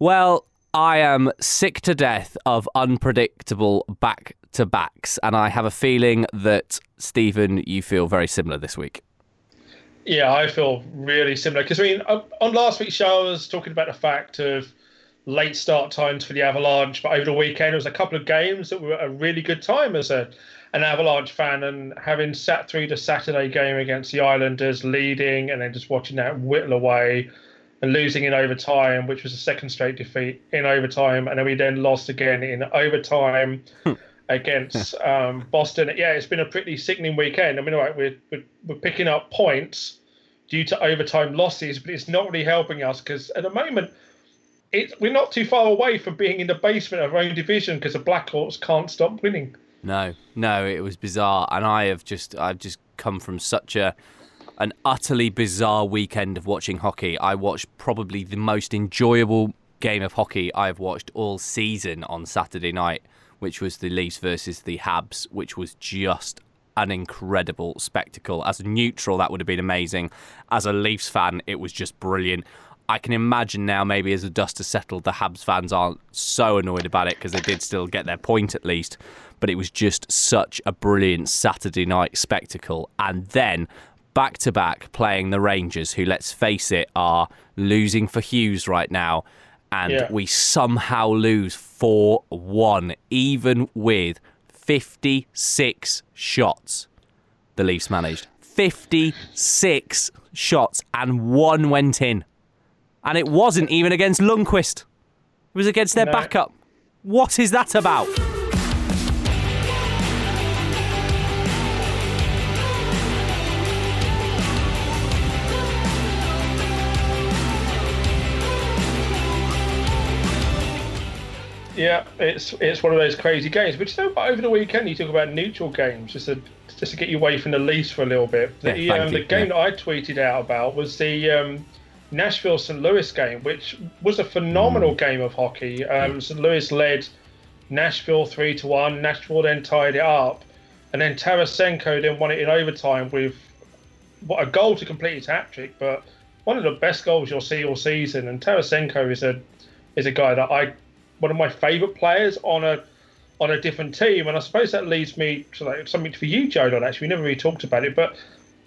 Well, I am sick to death of unpredictable back to backs, and I have a feeling that, Stephen, you feel very similar this week. Yeah, I feel really similar because I mean, on last week's show, I was talking about the fact of late start times for the Avalanche, but over the weekend, there was a couple of games that were a really good time as a an Avalanche fan, and having sat through the Saturday game against the Islanders, leading, and then just watching that whittle away and losing in overtime, which was a second straight defeat in overtime, and then we then lost again in overtime hmm. against um, Boston. Yeah, it's been a pretty sickening weekend. I mean, all right, we're, we're, we're picking up points due to overtime losses, but it's not really helping us because at the moment, it, we're not too far away from being in the basement of our own division because the Blackhawks can't stop winning. No, no, it was bizarre, and I have just, I've just come from such a an utterly bizarre weekend of watching hockey. I watched probably the most enjoyable game of hockey I've watched all season on Saturday night, which was the Leafs versus the Habs, which was just an incredible spectacle. As a neutral, that would have been amazing. As a Leafs fan, it was just brilliant. I can imagine now, maybe as the dust has settled, the Habs fans aren't so annoyed about it because they did still get their point at least. But it was just such a brilliant Saturday night spectacle. And then back to back playing the Rangers, who, let's face it, are losing for Hughes right now. And yeah. we somehow lose 4 1, even with 56 shots the Leafs managed. 56 shots, and one went in. And it wasn't even against Lundqvist, it was against their no. backup. What is that about? Yeah, it's it's one of those crazy games. But you know, over the weekend you talk about neutral games just to just to get you away from the Leafs for a little bit. The, yeah, um, the game yeah. that I tweeted out about was the um, Nashville St. Louis game, which was a phenomenal mm. game of hockey. Um, St. Louis led Nashville three to one. Nashville then tied it up, and then Tarasenko then won it in overtime with what a goal to complete his hat trick, but one of the best goals you'll see all season. And Tarasenko is a is a guy that I one of my favourite players on a on a different team, and I suppose that leads me to like something for you, Joe. Actually, we never really talked about it, but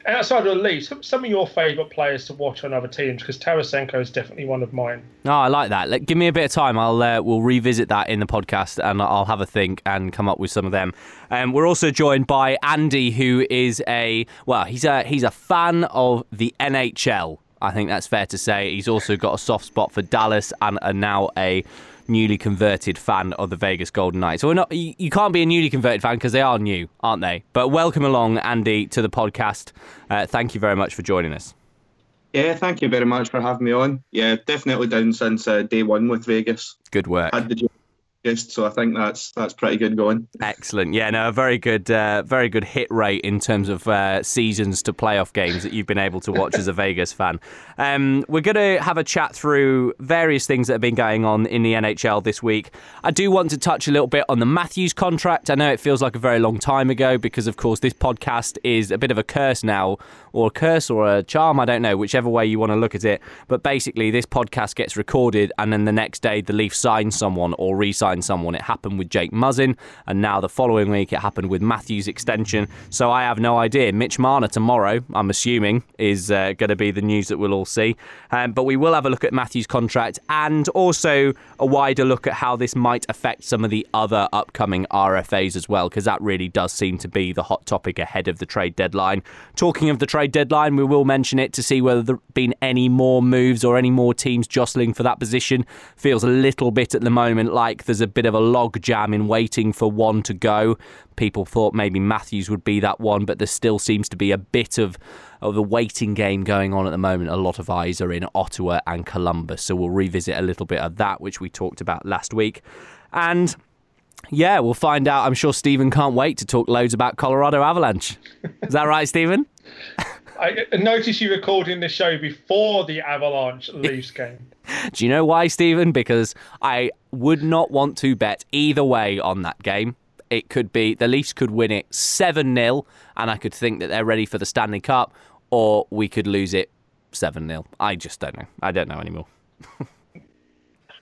outside of the league, some of your favourite players to watch on other teams because Tarasenko is definitely one of mine. No, I like that. Let, give me a bit of time. I'll uh, we'll revisit that in the podcast and I'll have a think and come up with some of them. Um, we're also joined by Andy, who is a well, he's a he's a fan of the NHL. I think that's fair to say. He's also got a soft spot for Dallas and, and now a newly converted fan of the Vegas Golden Knights. So not, you, you can't be a newly converted fan because they are new, aren't they? But welcome along, Andy, to the podcast. Uh, thank you very much for joining us. Yeah, thank you very much for having me on. Yeah, definitely down since uh, day one with Vegas. Good work. Had the so I think that's that's pretty good going. Excellent. Yeah, no, a very good, uh, very good hit rate in terms of uh, seasons to playoff games that you've been able to watch as a Vegas fan. Um, we're going to have a chat through various things that have been going on in the NHL this week. I do want to touch a little bit on the Matthews contract. I know it feels like a very long time ago because, of course, this podcast is a bit of a curse now, or a curse or a charm. I don't know, whichever way you want to look at it. But basically, this podcast gets recorded, and then the next day, the Leafs sign someone or re-sign someone. It happened with Jake Muzzin, and now the following week it happened with Matthews' extension. So I have no idea. Mitch Marner tomorrow, I'm assuming, is uh, going to be the news that we'll all see. Um, but we will have a look at Matthews' contract and also a wider look at how this might affect some of the other upcoming RFAs as well, because that really does seem to be the hot topic ahead of the trade deadline. Talking of the trade deadline, we will mention it to see whether there have been any more moves or any more teams jostling for that position. Feels a little bit at the moment like there's a bit of a log jam in waiting for one to go. People thought maybe Matthews would be that one, but there still seems to be a bit of of a waiting game going on at the moment. A lot of eyes are in Ottawa and Columbus, so we'll revisit a little bit of that, which we talked about last week. And yeah, we'll find out. I'm sure Stephen can't wait to talk loads about Colorado Avalanche. Is that right, Stephen? I noticed you recording the show before the Avalanche Leafs game. Do you know why, Stephen? Because I would not want to bet either way on that game. It could be the Leafs could win it 7 0, and I could think that they're ready for the Stanley Cup, or we could lose it 7 0. I just don't know. I don't know anymore.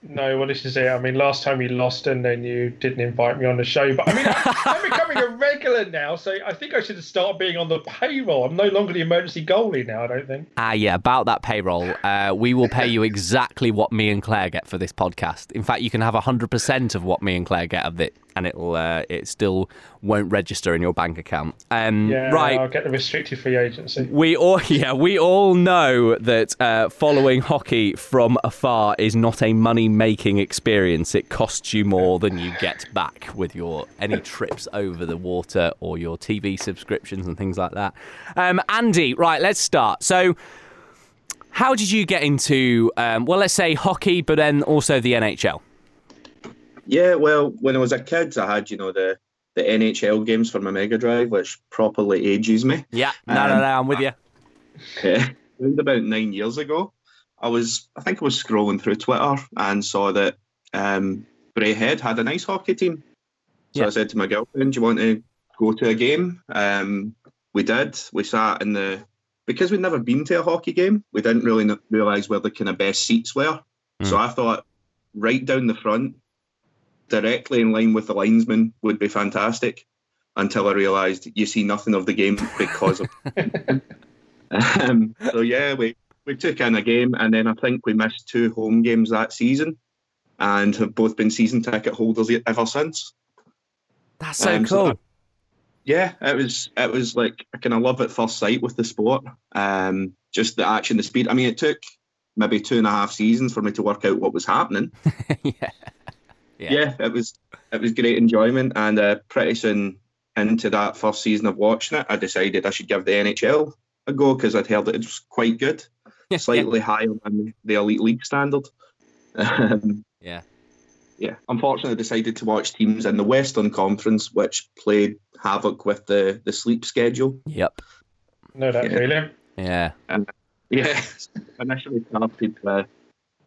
No, well, this is it. I mean, last time you lost and then you didn't invite me on the show. But I mean, I'm becoming a regular now, so I think I should start being on the payroll. I'm no longer the emergency goalie now, I don't think. Ah, yeah, about that payroll. Uh, we will pay you exactly what me and Claire get for this podcast. In fact, you can have 100% of what me and Claire get of it and it'll uh, it still won't register in your bank account. Um, yeah, right. I'll get the restricted free agency. We all yeah we all know that uh, following hockey from afar is not a money making experience. It costs you more than you get back with your any trips over the water or your TV subscriptions and things like that. Um, Andy, right, let's start. So. How did you get into, um, well, let's say hockey, but then also the NHL? Yeah, well, when I was a kid, I had you know the the NHL games for my Mega Drive, which properly ages me. Yeah, no, um, no, no, I'm with you. Yeah, about nine years ago, I was I think I was scrolling through Twitter and saw that um, Braehead had a nice hockey team. So yeah. I said to my girlfriend, "Do you want to go to a game?" Um, we did. We sat in the because we'd never been to a hockey game. We didn't really realise where the kind of best seats were. Mm. So I thought right down the front directly in line with the linesman would be fantastic until I realised you see nothing of the game because of. um, so yeah, we we took in a game, and then I think we missed two home games that season, and have both been season ticket holders ever since. That's so um, cool. So yeah, it was it was like I kind of love at first sight with the sport. Um, just the action, the speed. I mean, it took maybe two and a half seasons for me to work out what was happening. yeah yeah. yeah, it was it was great enjoyment, and uh, pretty soon into that first season of watching it, I decided I should give the NHL a go because I'd heard that it was quite good, slightly higher than the elite league standard. Um, yeah, yeah. Unfortunately, I decided to watch teams in the Western Conference, which played havoc with the the sleep schedule. Yep. No, that yeah. feeling. Yeah. And, yeah, initially started uh,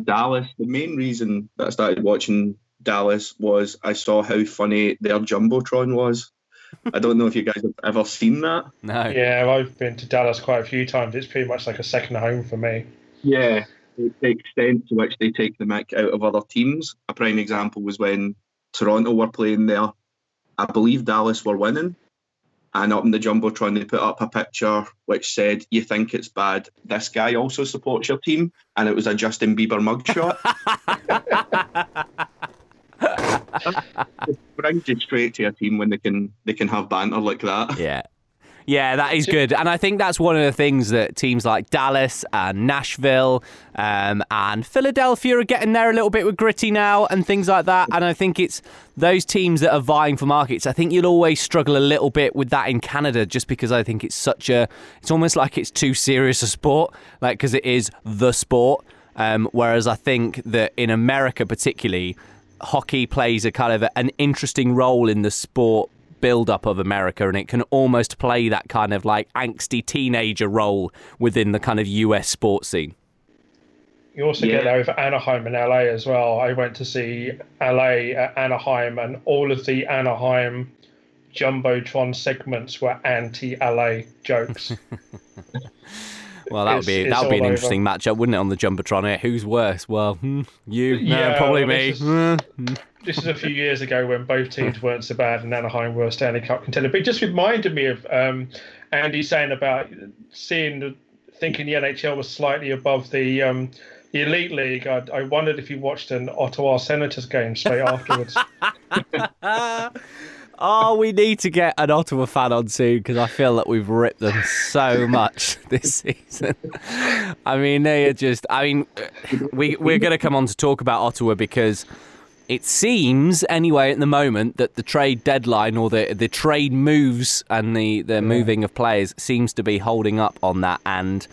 Dallas. The main reason that I started watching Dallas was I saw how funny their jumbotron was. I don't know if you guys have ever seen that. No. Yeah, I've been to Dallas quite a few times. It's pretty much like a second home for me. Yeah, the extent to which they take the mic out of other teams. A prime example was when Toronto were playing there. I believe Dallas were winning, and up in the jumbotron they put up a picture which said, "You think it's bad? This guy also supports your team," and it was a Justin Bieber mugshot. brings you straight to a team when they can they can have banter like that. Yeah. Yeah, that is good. And I think that's one of the things that teams like Dallas and Nashville um, and Philadelphia are getting there a little bit with gritty now and things like that. And I think it's those teams that are vying for markets. I think you'll always struggle a little bit with that in Canada just because I think it's such a, it's almost like it's too serious a sport, like because it is the sport. Um, whereas I think that in America, particularly, hockey plays a kind of an interesting role in the sport build up of America and it can almost play that kind of like angsty teenager role within the kind of US sports scene. You also yeah. get that with Anaheim and LA as well. I went to see LA at Anaheim and all of the Anaheim Jumbotron segments were anti LA jokes. Well, that would be that would be an over. interesting matchup, wouldn't it? On the jumbotron, here, who's worse? Well, hmm, you, yeah, no, probably well, me. This is, hmm. this is, a few years ago when both teams weren't so bad, and Anaheim were a Stanley Cup contender. But it just reminded me of um, Andy saying about seeing, the, thinking the NHL was slightly above the. Um, the Elite League, I, I wondered if you watched an Ottawa Senators game straight afterwards. Oh, we need to get an Ottawa fan on soon because I feel that we've ripped them so much this season. I mean, they are just. I mean, we we're going to come on to talk about Ottawa because it seems anyway at the moment that the trade deadline or the the trade moves and the the yeah. moving of players seems to be holding up on that and.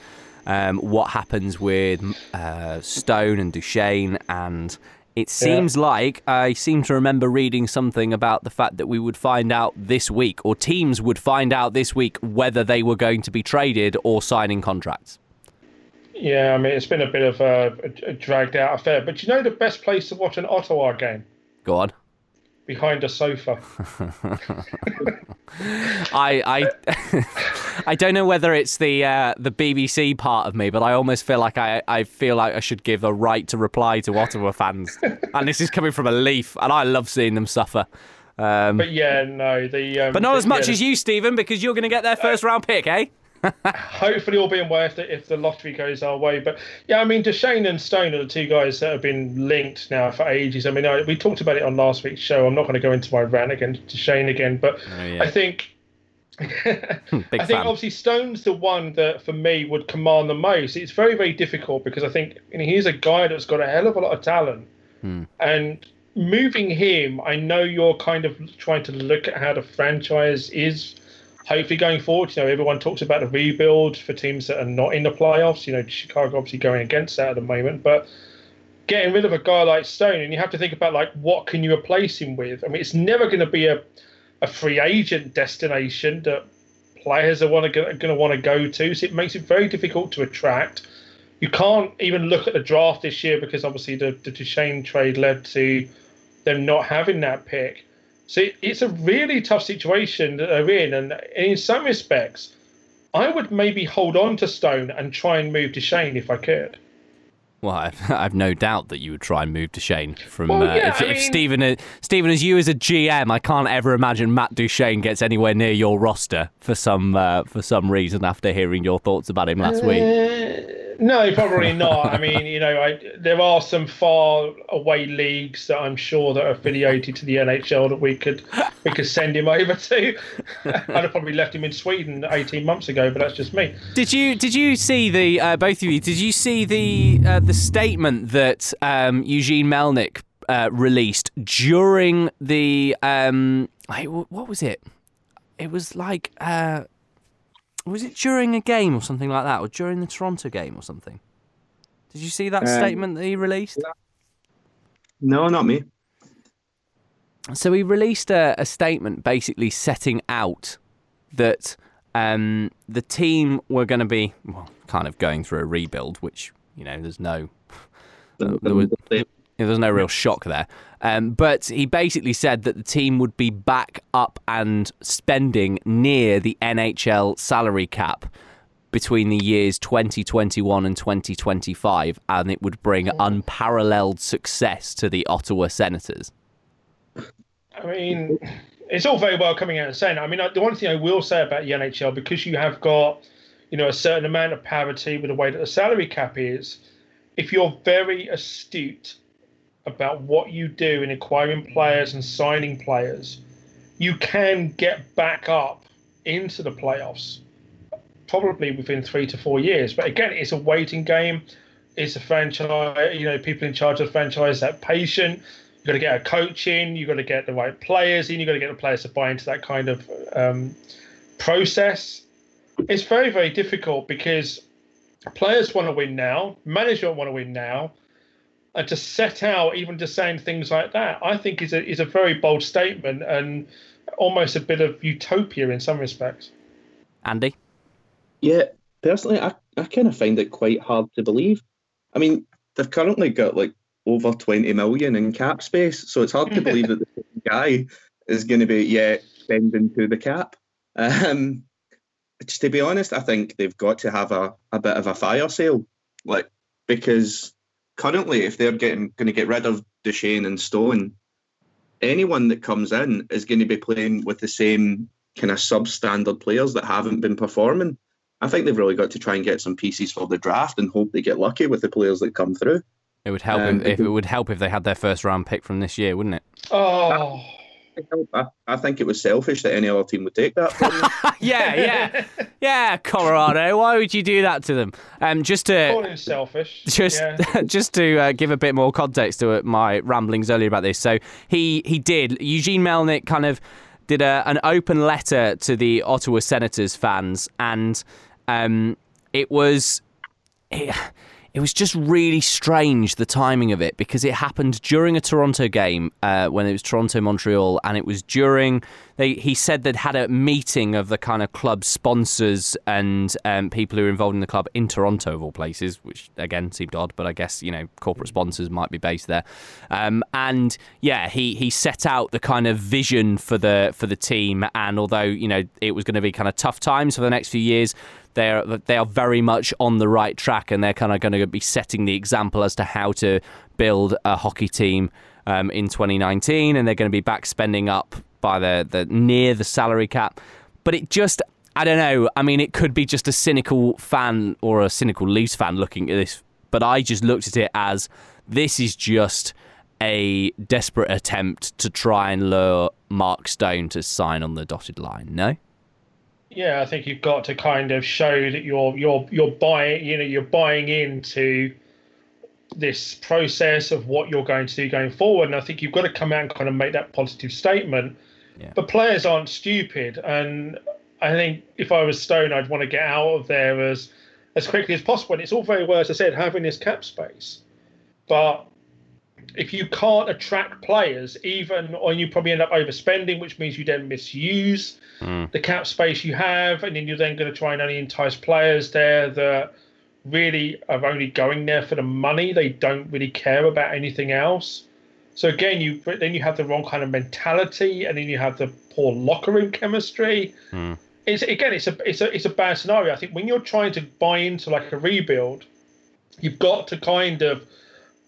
Um, what happens with uh, Stone and Duchene and it seems yeah. like I seem to remember reading something about the fact that we would find out this week, or teams would find out this week, whether they were going to be traded or signing contracts. Yeah, I mean, it's been a bit of a, a dragged out affair. But you know the best place to watch an Ottawa game? Go on. Behind a sofa. I I I don't know whether it's the uh, the BBC part of me, but I almost feel like I, I feel like I should give a right to reply to Ottawa fans, and this is coming from a Leaf, and I love seeing them suffer. Um, but yeah, no, the um, but not as much yeah, as you, Stephen, because you're going to get their first round pick, eh? Hopefully all being well if the, if the lottery goes our way. But yeah, I mean, Duchene and Stone are the two guys that have been linked now for ages. I mean, I, we talked about it on last week's show. I'm not going to go into my rant against Duchene again, but oh, yeah. I think. I think fan. obviously Stone's the one that for me would command the most. It's very very difficult because I think you know, he's a guy that's got a hell of a lot of talent, hmm. and moving him, I know you're kind of trying to look at how the franchise is hopefully going forward, you know, everyone talks about the rebuild for teams that are not in the playoffs. You know, Chicago obviously going against that at the moment, but getting rid of a guy like Stone, and you have to think about like what can you replace him with. I mean, it's never going to be a a free agent destination that players are going to want to go to. So it makes it very difficult to attract. You can't even look at the draft this year because obviously the the Duchene trade led to them not having that pick. So it's a really tough situation that they're in, and in some respects, I would maybe hold on to Stone and try and move Duchene if I could. Well, I've, I've no doubt that you would try and move Duchene from. Well, yeah, uh, if, if Stephen, uh, Stephen, as you as a GM, I can't ever imagine Matt Duchene gets anywhere near your roster for some uh, for some reason. After hearing your thoughts about him last week. No, probably not. I mean, you know, I, there are some far away leagues that I'm sure that are affiliated to the NHL that we could we could send him over to. I'd have probably left him in Sweden 18 months ago, but that's just me. Did you did you see the uh, both of you? Did you see the uh, the statement that um, Eugene Melnyk uh, released during the um, what was it? It was like uh, was it during a game or something like that, or during the Toronto game or something? Did you see that um, statement that he released? No, not me. So he released a, a statement basically setting out that um, the team were going to be well, kind of going through a rebuild, which you know, there's no there was, there's no real shock there. Um, but he basically said that the team would be back up and spending near the NHL salary cap between the years 2021 and 2025, and it would bring unparalleled success to the Ottawa Senators. I mean, it's all very well coming out and saying. I mean, the one thing I will say about the NHL, because you have got, you know, a certain amount of parity with the way that the salary cap is, if you're very astute about what you do in acquiring players and signing players, you can get back up into the playoffs probably within three to four years. But again, it's a waiting game. It's a franchise, you know, people in charge of the franchise that patient. You've got to get a coach in, you've got to get the right players in, you've got to get the players to buy into that kind of um, process. It's very, very difficult because players want to win now, management want to win now, and to set out even just saying things like that, I think is a is a very bold statement and almost a bit of utopia in some respects. Andy, yeah, personally, I I kind of find it quite hard to believe. I mean, they've currently got like over twenty million in cap space, so it's hard to believe that the guy is going to be yeah spending to the cap. Um, just to be honest, I think they've got to have a, a bit of a fire sale, like because currently, if they're getting going to get rid of Duchene and Stone, anyone that comes in is going to be playing with the same kind of substandard players that haven't been performing. I think they've really got to try and get some pieces for the draft and hope they get lucky with the players that come through. It would help um, if, if it would help if they had their first round pick from this year, wouldn't it? Oh. I, I, think it was selfish that any other team would take that. yeah, yeah, yeah. Colorado, why would you do that to them? Um, just to selfish. Just, yeah. just to uh, give a bit more context to my ramblings earlier about this. So he he did Eugene Melnyk kind of did a, an open letter to the Ottawa Senators fans, and um, it was. It, it was just really strange the timing of it because it happened during a Toronto game uh, when it was Toronto Montreal, and it was during they, he said they'd had a meeting of the kind of club sponsors and um, people who are involved in the club in Toronto, of all places, which again seemed odd, but I guess you know corporate sponsors might be based there. Um, and yeah, he he set out the kind of vision for the for the team, and although you know it was going to be kind of tough times for the next few years, they are they are very much on the right track, and they're kind of going to be setting the example as to how to build a hockey team um, in 2019, and they're going to be back spending up by the, the near the salary cap. But it just, I don't know. I mean, it could be just a cynical fan or a cynical Leafs fan looking at this, but I just looked at it as this is just a desperate attempt to try and lure Mark Stone to sign on the dotted line. No. Yeah, I think you've got to kind of show that you're you're you're buying, you know, you're buying into this process of what you're going to do going forward. And I think you've got to come out and kind of make that positive statement. Yeah. But players aren't stupid, and I think if I was Stone, I'd want to get out of there as as quickly as possible. And it's all very well, as I said, having this cap space, but if you can't attract players, even or you probably end up overspending, which means you then misuse mm. the cap space you have, and then you're then going to try and only entice players there that really are only going there for the money. They don't really care about anything else. So again, you then you have the wrong kind of mentality, and then you have the poor locker room chemistry. Mm. It's again, it's a it's a it's a bad scenario. I think when you're trying to buy into like a rebuild, you've got to kind of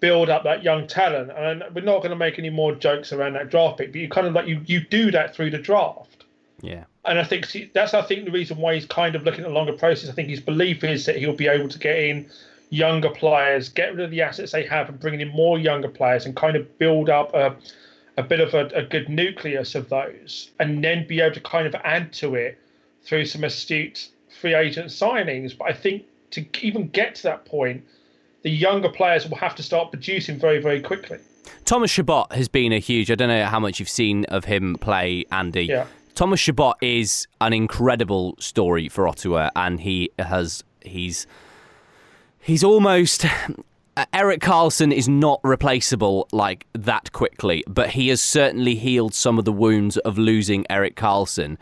build up that young talent. And we're not going to make any more jokes around that draft pick, but you kind of like you you do that through the draft. Yeah. And I think see, that's I think the reason why he's kind of looking at a longer process. I think his belief is that he'll be able to get in younger players, get rid of the assets they have, and bring in more younger players, and kind of build up a a bit of a, a good nucleus of those, and then be able to kind of add to it through some astute free agent signings. But I think to even get to that point, the younger players will have to start producing very, very quickly. Thomas Chabot has been a huge. I don't know how much you've seen of him play, Andy. Yeah. Thomas Chabot is an incredible story for Ottawa, and he has he's he's almost Erik Karlsson is not replaceable like that quickly, but he has certainly healed some of the wounds of losing Erik Karlsson.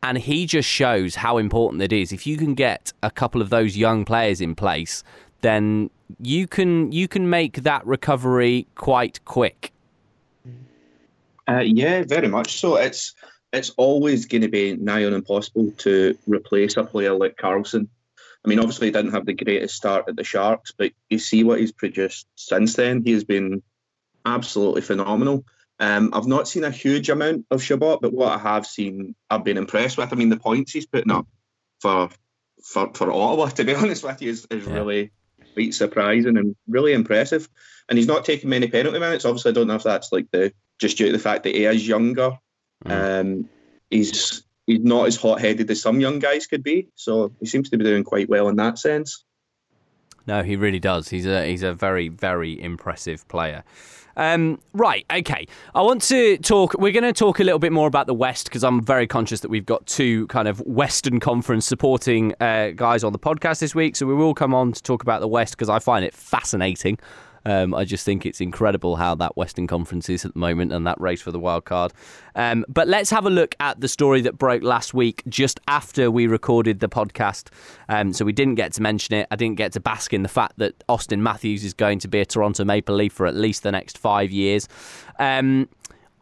And he just shows how important it is. If you can get a couple of those young players in place, then you can you can make that recovery quite quick. Uh, yeah, very much so. It's it's always going to be nigh on impossible to replace a player like Karlsson. I mean, obviously, he didn't have the greatest start at the Sharks, but you see what he's produced since then. He has been absolutely phenomenal. Um, I've not seen a huge amount of Chabot, but what I have seen, I've been impressed with. I mean, the points he's putting up for for, for Ottawa, to be honest with you, is, is yeah. really quite surprising and really impressive. And he's not taking many penalty minutes. Obviously, I don't know if that's like the just due to the fact that he is younger Mm. Um, he's he's not as hot headed as some young guys could be, so he seems to be doing quite well in that sense. No, he really does. He's a he's a very very impressive player. Um, right, okay. I want to talk. We're going to talk a little bit more about the West because I'm very conscious that we've got two kind of Western Conference supporting uh, guys on the podcast this week. So we will come on to talk about the West because I find it fascinating. Um, I just think it's incredible how that Western Conference is at the moment and that race for the wild card. Um, but let's have a look at the story that broke last week, just after we recorded the podcast. Um, so we didn't get to mention it. I didn't get to bask in the fact that Auston Matthews is going to be a Toronto Maple Leaf for at least the next five years. Um,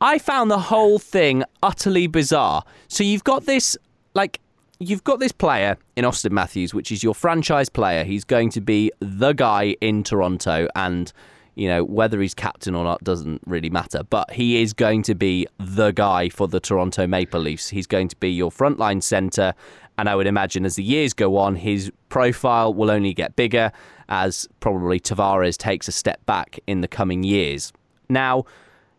I found the whole thing utterly bizarre. So you've got this like you've got this player in Auston Matthews, which is your franchise player. He's going to be the guy in Toronto, and you know whether he's captain or not doesn't really matter. But he is going to be the guy for the Toronto Maple Leafs. He's going to be your frontline center, and I would imagine as the years go on, his profile will only get bigger as probably Tavares takes a step back in the coming years. Now,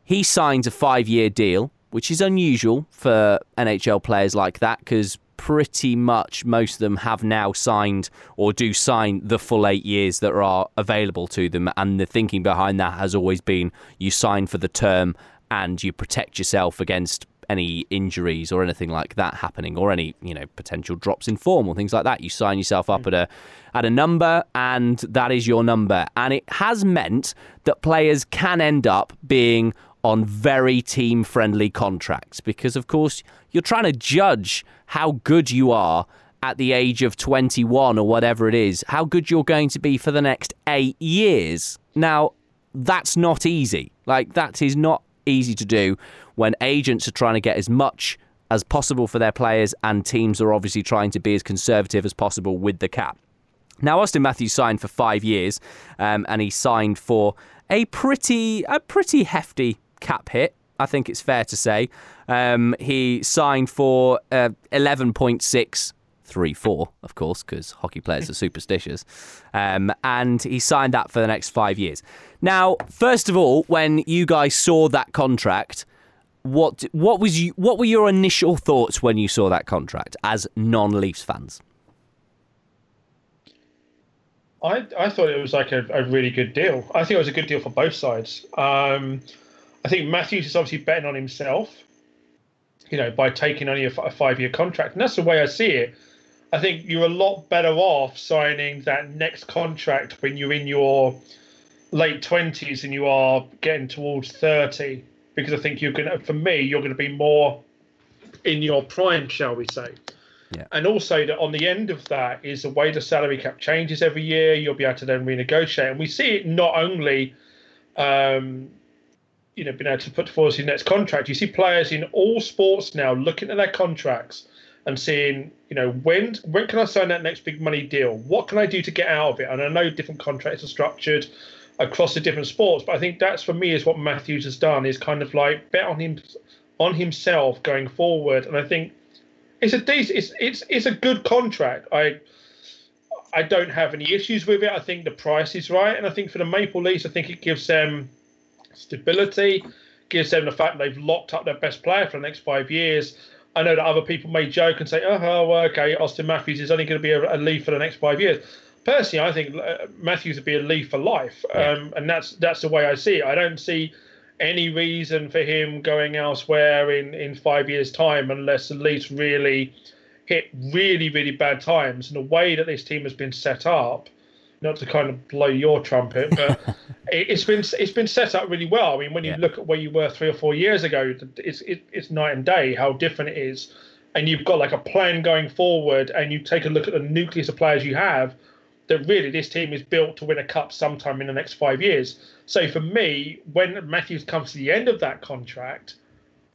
he signs a five-year deal. Which is unusual for NHL players like that because pretty much most of them have now signed or do sign the full eight years that are available to them. And the thinking behind that has always been you sign for the term and you protect yourself against any injuries or anything like that happening or any you know potential drops in form or things like that. You sign yourself up hmm. at a at a number and that is your number. And it has meant that players can end up being on very team friendly contracts because, of course, you're trying to judge how good you are at the age of 21 or whatever it is, how good you're going to be for the next eight years. Now, that's not easy. Like, that is not easy to do when agents are trying to get as much as possible for their players and teams are obviously trying to be as conservative as possible with the cap. Now, Austin Matthews signed for five years, um, and he signed for a pretty a pretty hefty cap hit. I think it's fair to say. Um, he signed for uh, eleven point six three four, of course, because hockey players are superstitious, um, and he signed that for the next five years. Now, first of all, when you guys saw that contract, what what was you what were your initial thoughts when you saw that contract as non-Leafs fans? I, I thought it was like a, a really good deal. I think it was a good deal for both sides. Um, I think Matthews is obviously betting on himself, you know, by taking only a, f- a five year contract. And that's the way I see it. I think you're a lot better off signing that next contract when you're in your late 20s and you are getting towards 30 because I think you're going to, for me, you're going to be more in your prime, shall we say. Yeah. And also that on the end of that is the way the salary cap changes every year. You'll be able to then renegotiate, and we see it not only, um, you know, been able to put forward your next contract. You see players in all sports now looking at their contracts and seeing, you know, when when can I sign that next big money deal? What can I do to get out of it? And I know different contracts are structured across the different sports, but I think that's for me is what Matthews has done is kind of like bet on him on himself going forward, and I think it's a decent, it's it's it's a good contract. I I don't have any issues with it. I think the price is right, and I think for the Maple Leafs, I think it gives them stability, gives them the fact they've locked up their best player for the next five years. I know that other people may joke and say, "Oh, well, okay, Auston Matthews is only going to be a, a Leaf for the next five years." Personally, I think uh, Matthews would be a Leaf for life, um, and that's that's the way I see it. I don't see any reason for him going elsewhere in, in five years' time unless the Leafs really hit really, really bad times. And the way that this team has been set up, not to kind of blow your trumpet, but it, has been it's been set up really well. I mean, when you yeah. look at where you were three or four years ago, it's it, it's night and day how different it is. And you've got like a plan going forward, and you take a look at the nucleus of players you have that really this team is built to win a cup sometime in the next five years. So for me, when Matthews comes to the end of that contract,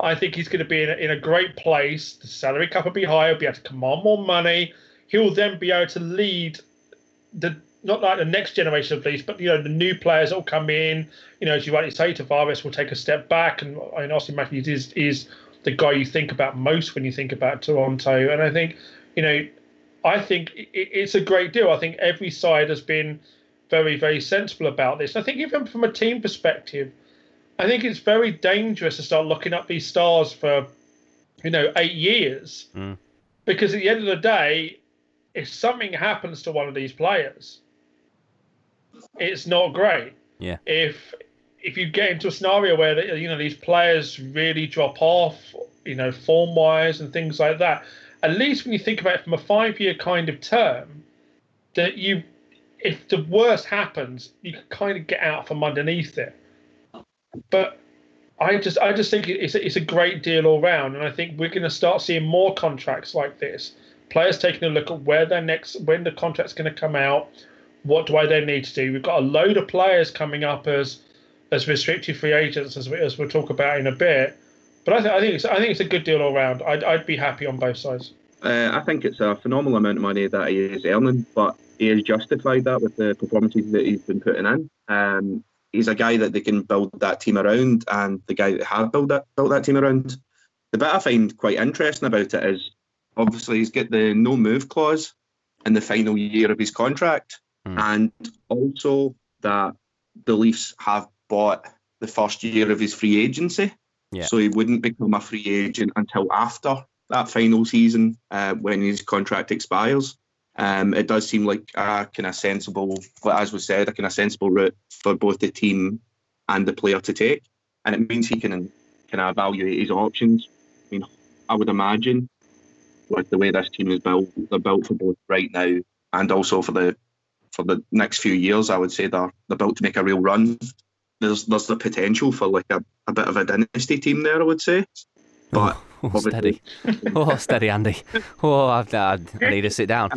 I think he's going to be in a, in a great place. The salary cap will be higher, be able to command more money. He'll then be able to lead the not like the next generation of Leafs, but you know the new players that will come in. You know, as you rightly say, Tavares will take a step back, and I mean, Auston Matthews is is the guy you think about most when you think about Toronto. And I think, you know, I think it's a great deal. I think every side has been very, very sensible about this. I think even from a team perspective, I think it's very dangerous to start looking up these stars for, you know, eight years, mm. because at the end of the day, if something happens to one of these players, it's not great. Yeah. If if you get into a scenario where you know these players really drop off, you know, form wise and things like that, at least when you think about it from a five year kind of term, that you, if the worst happens, you can kind of get out from underneath it. But I just, I just think it's a, it's a great deal all round, and I think we're going to start seeing more contracts like this. Players taking a look at where their next, when the contract's going to come out, what do I then need to do? We've got a load of players coming up as as restricted free agents, as, we, as we'll talk about in a bit but I, th- I think it's I think it's a good deal all round. I'd, I'd be happy on both sides. Uh, I think it's a phenomenal amount of money that he is earning, but he has justified that with the performances that he's been putting in. Um, he's a guy that they can build that team around, and the guy that have built that built that team around. The bit I find quite interesting about it is obviously he's got the no move clause in the final year of his contract, mm. and also that the Leafs have bought the first year of his free agency. Yeah. So he wouldn't become a free agent until after that final season uh, when his contract expires. Um, it does seem like a kind of sensible, as was said, a kind of sensible route for both the team and the player to take, and it means he can kind of evaluate his options. I mean, I would imagine with the way this team is built, they're built for both right now and also for the for the next few years. I would say they're they're built to make a real run there's there's the potential for like a, a bit of a dynasty team there. I would say, but oh, oh steady, oh steady, Andy. Oh, I, I, I need to sit down.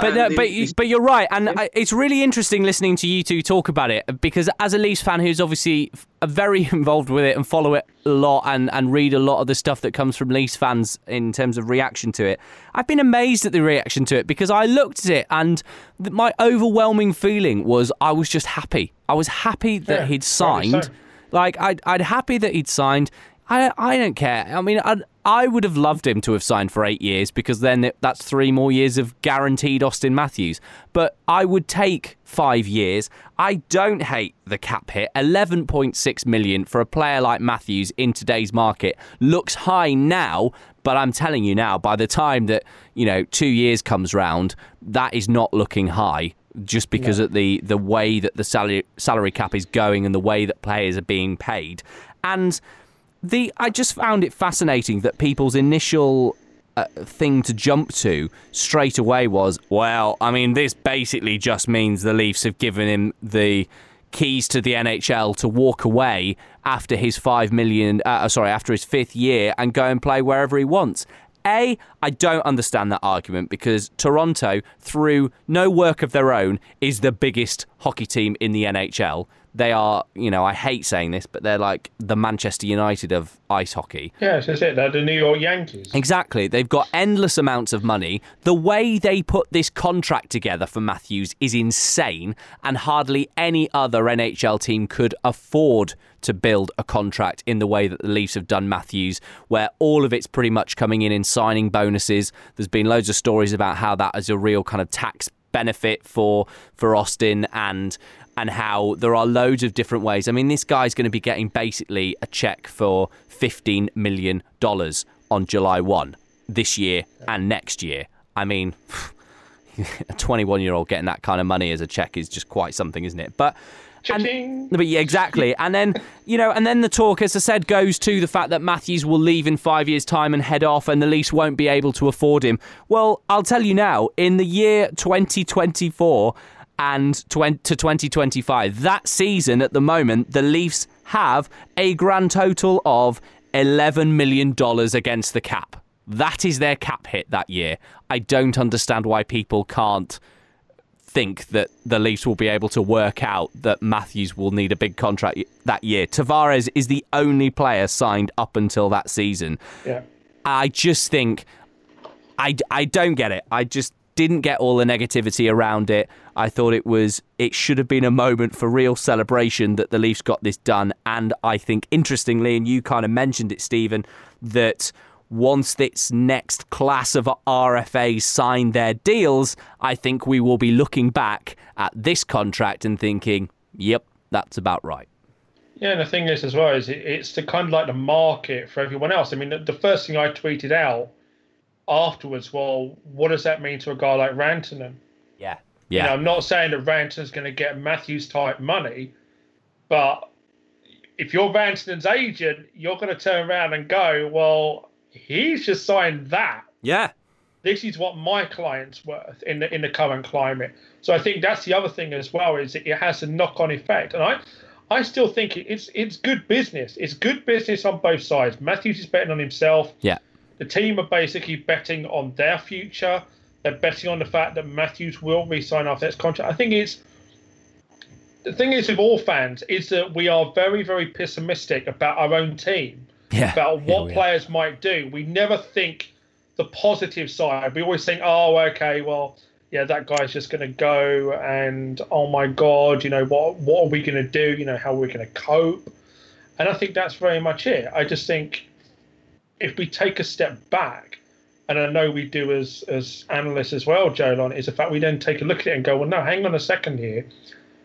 But no, but but you're right, and it's really interesting listening to you two talk about it because as a Leafs fan who's obviously very involved with it and follow it a lot and, and read a lot of the stuff that comes from Leafs fans in terms of reaction to it, I've been amazed at the reaction to it because I looked at it and my overwhelming feeling was I was just happy. I was happy that yeah, he'd signed. Like I'd I'd happy that he'd signed. I I don't care. I mean, I I would have loved him to have signed for eight years because then that's three more years of guaranteed Auston Matthews. But I would take five years. I don't hate the cap hit. 11.6 million for a player like Matthews in today's market looks high now, but I'm telling you now, by the time that you know two years comes round, that is not looking high. Just because yeah. of the the way that the salary salary cap is going and the way that players are being paid, and the I just found it fascinating that people's initial uh, thing to jump to straight away was, well, I mean, this basically just means the Leafs have given him the keys to the NHL to walk away after his five million, uh, sorry, after his fifth year and go and play wherever he wants. A, I don't understand that argument because Toronto, through no work of their own, is the biggest hockey team in the NHL they are, you know, I hate saying this, but they're like the Manchester United of ice hockey. Yes, that's it. They're the New York Yankees. Exactly. They've got endless amounts of money. The way they put this contract together for Matthews is insane, and hardly any other NHL team could afford to build a contract in the way that the Leafs have done Matthews, where all of it's pretty much coming in in signing bonuses. There's been loads of stories about how that is a real kind of tax benefit for for Austin and and how there are loads of different ways. I mean, this guy's going to be getting basically a check for $15 million on July 1 this year and next year. I mean, a 21 year old getting that kind of money as a check is just quite something, isn't it? But. And, but yeah, exactly. And then, you know, and then the talk, as I said, goes to the fact that Matthews will leave in five years' time and head off, and the Leafs won't be able to afford him. Well, I'll tell you now, in the year 2024, and to 2025. That season, at the moment, the Leafs have a grand total of $11 million against the cap. That is their cap hit that year. I don't understand why people can't think that the Leafs will be able to work out that Matthews will need a big contract that year. Tavares is the only player signed up until that season. Yeah. I just think I, I don't get it. I just didn't get all the negativity around it. I thought it was it should have been a moment for real celebration that the Leafs got this done. And I think interestingly, and you kind of mentioned it, Stephen, that once this next class of RFAs sign their deals, I think we will be looking back at this contract and thinking, yep, that's about right. Yeah, and the thing is as well is it's the kind of like the market for everyone else. I mean, the first thing I tweeted out afterwards, well, what does that mean to a guy like Rantanen? Yeah. Yeah. You know, I'm not saying that Rantanen's going to get Matthews type money, but if you're Rantanen's agent, you're going to turn around and go, well, he's just signed that. Yeah. This is what my client's worth in the in the current climate. So I think that's the other thing as well is it has a knock on effect, and I. I still think it's it's good business. It's good business on both sides. Matthews is betting on himself. Yeah. The team are basically betting on their future. They're betting on the fact that Matthews will re-sign after his contract. I think it's the thing is with all fans is that we are very, very pessimistic about our own team, yeah. about what yeah, players might do. We never think the positive side. We always think, oh, okay, well, yeah, that guy's just going to go, and oh my god, you know what? What are we going to do? You know, how we're we going to cope? And I think that's very much it. I just think if we take a step back, and I know we do as as analysts as well, Jolon, is the fact we then take a look at it and go, well, no, hang on a second here.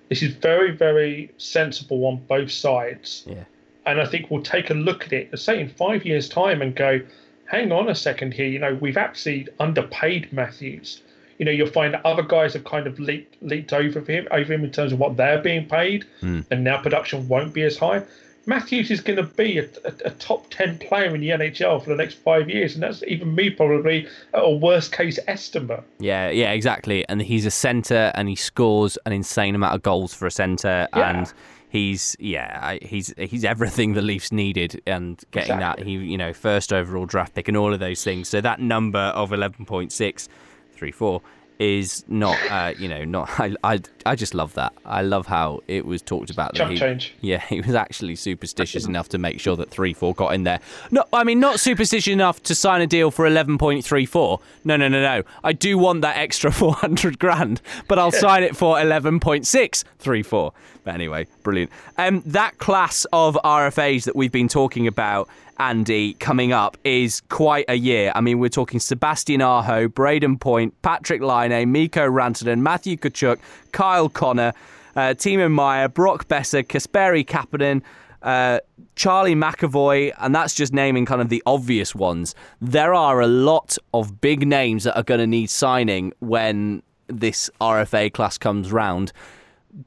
This is very, very sensible on both sides. Yeah. And I think we'll take a look at it, say in five years' time, and go, hang on a second here. You know, we've actually underpaid Matthews. You know, you'll find that other guys have kind of leaped, leaped over him, over him in terms of what they're being paid, mm. and now production won't be as high Matthews is going to be a, a, a, top 10 player in the NHL for the next five years. And that's even me probably at a worst case estimate. Yeah, yeah, exactly. And he's a centre and he scores an insane amount of goals for a centre. Yeah. And he's yeah he's he's everything the Leafs needed and getting exactly. that he you know first overall draft pick and all of those things so that number of 11.634 is not, uh, you know, not. I, I, I just love that. I love how it was talked about. Jump he, change. Yeah, he was actually superstitious enough to make sure that three four got in there. No, I mean not superstitious enough to sign a deal for eleven point three four. No, no, no, no. I do want that extra four hundred grand, but I'll sign it for eleven point six three four. But anyway, brilliant. Um, that class of RFAs that we've been talking about Andy, coming up is quite a year. I mean, we're talking Sebastian Aho, Brayden Point, Patrick Laine, Mikko Rantanen, Matthew Tkachuk, Kyle Connor, uh, Timo Meier, Brock Boeser, Kasperi Kapanen, uh, Charlie McAvoy, and that's just naming kind of the obvious ones. There are a lot of big names that are going to need signing when this RFA class comes round.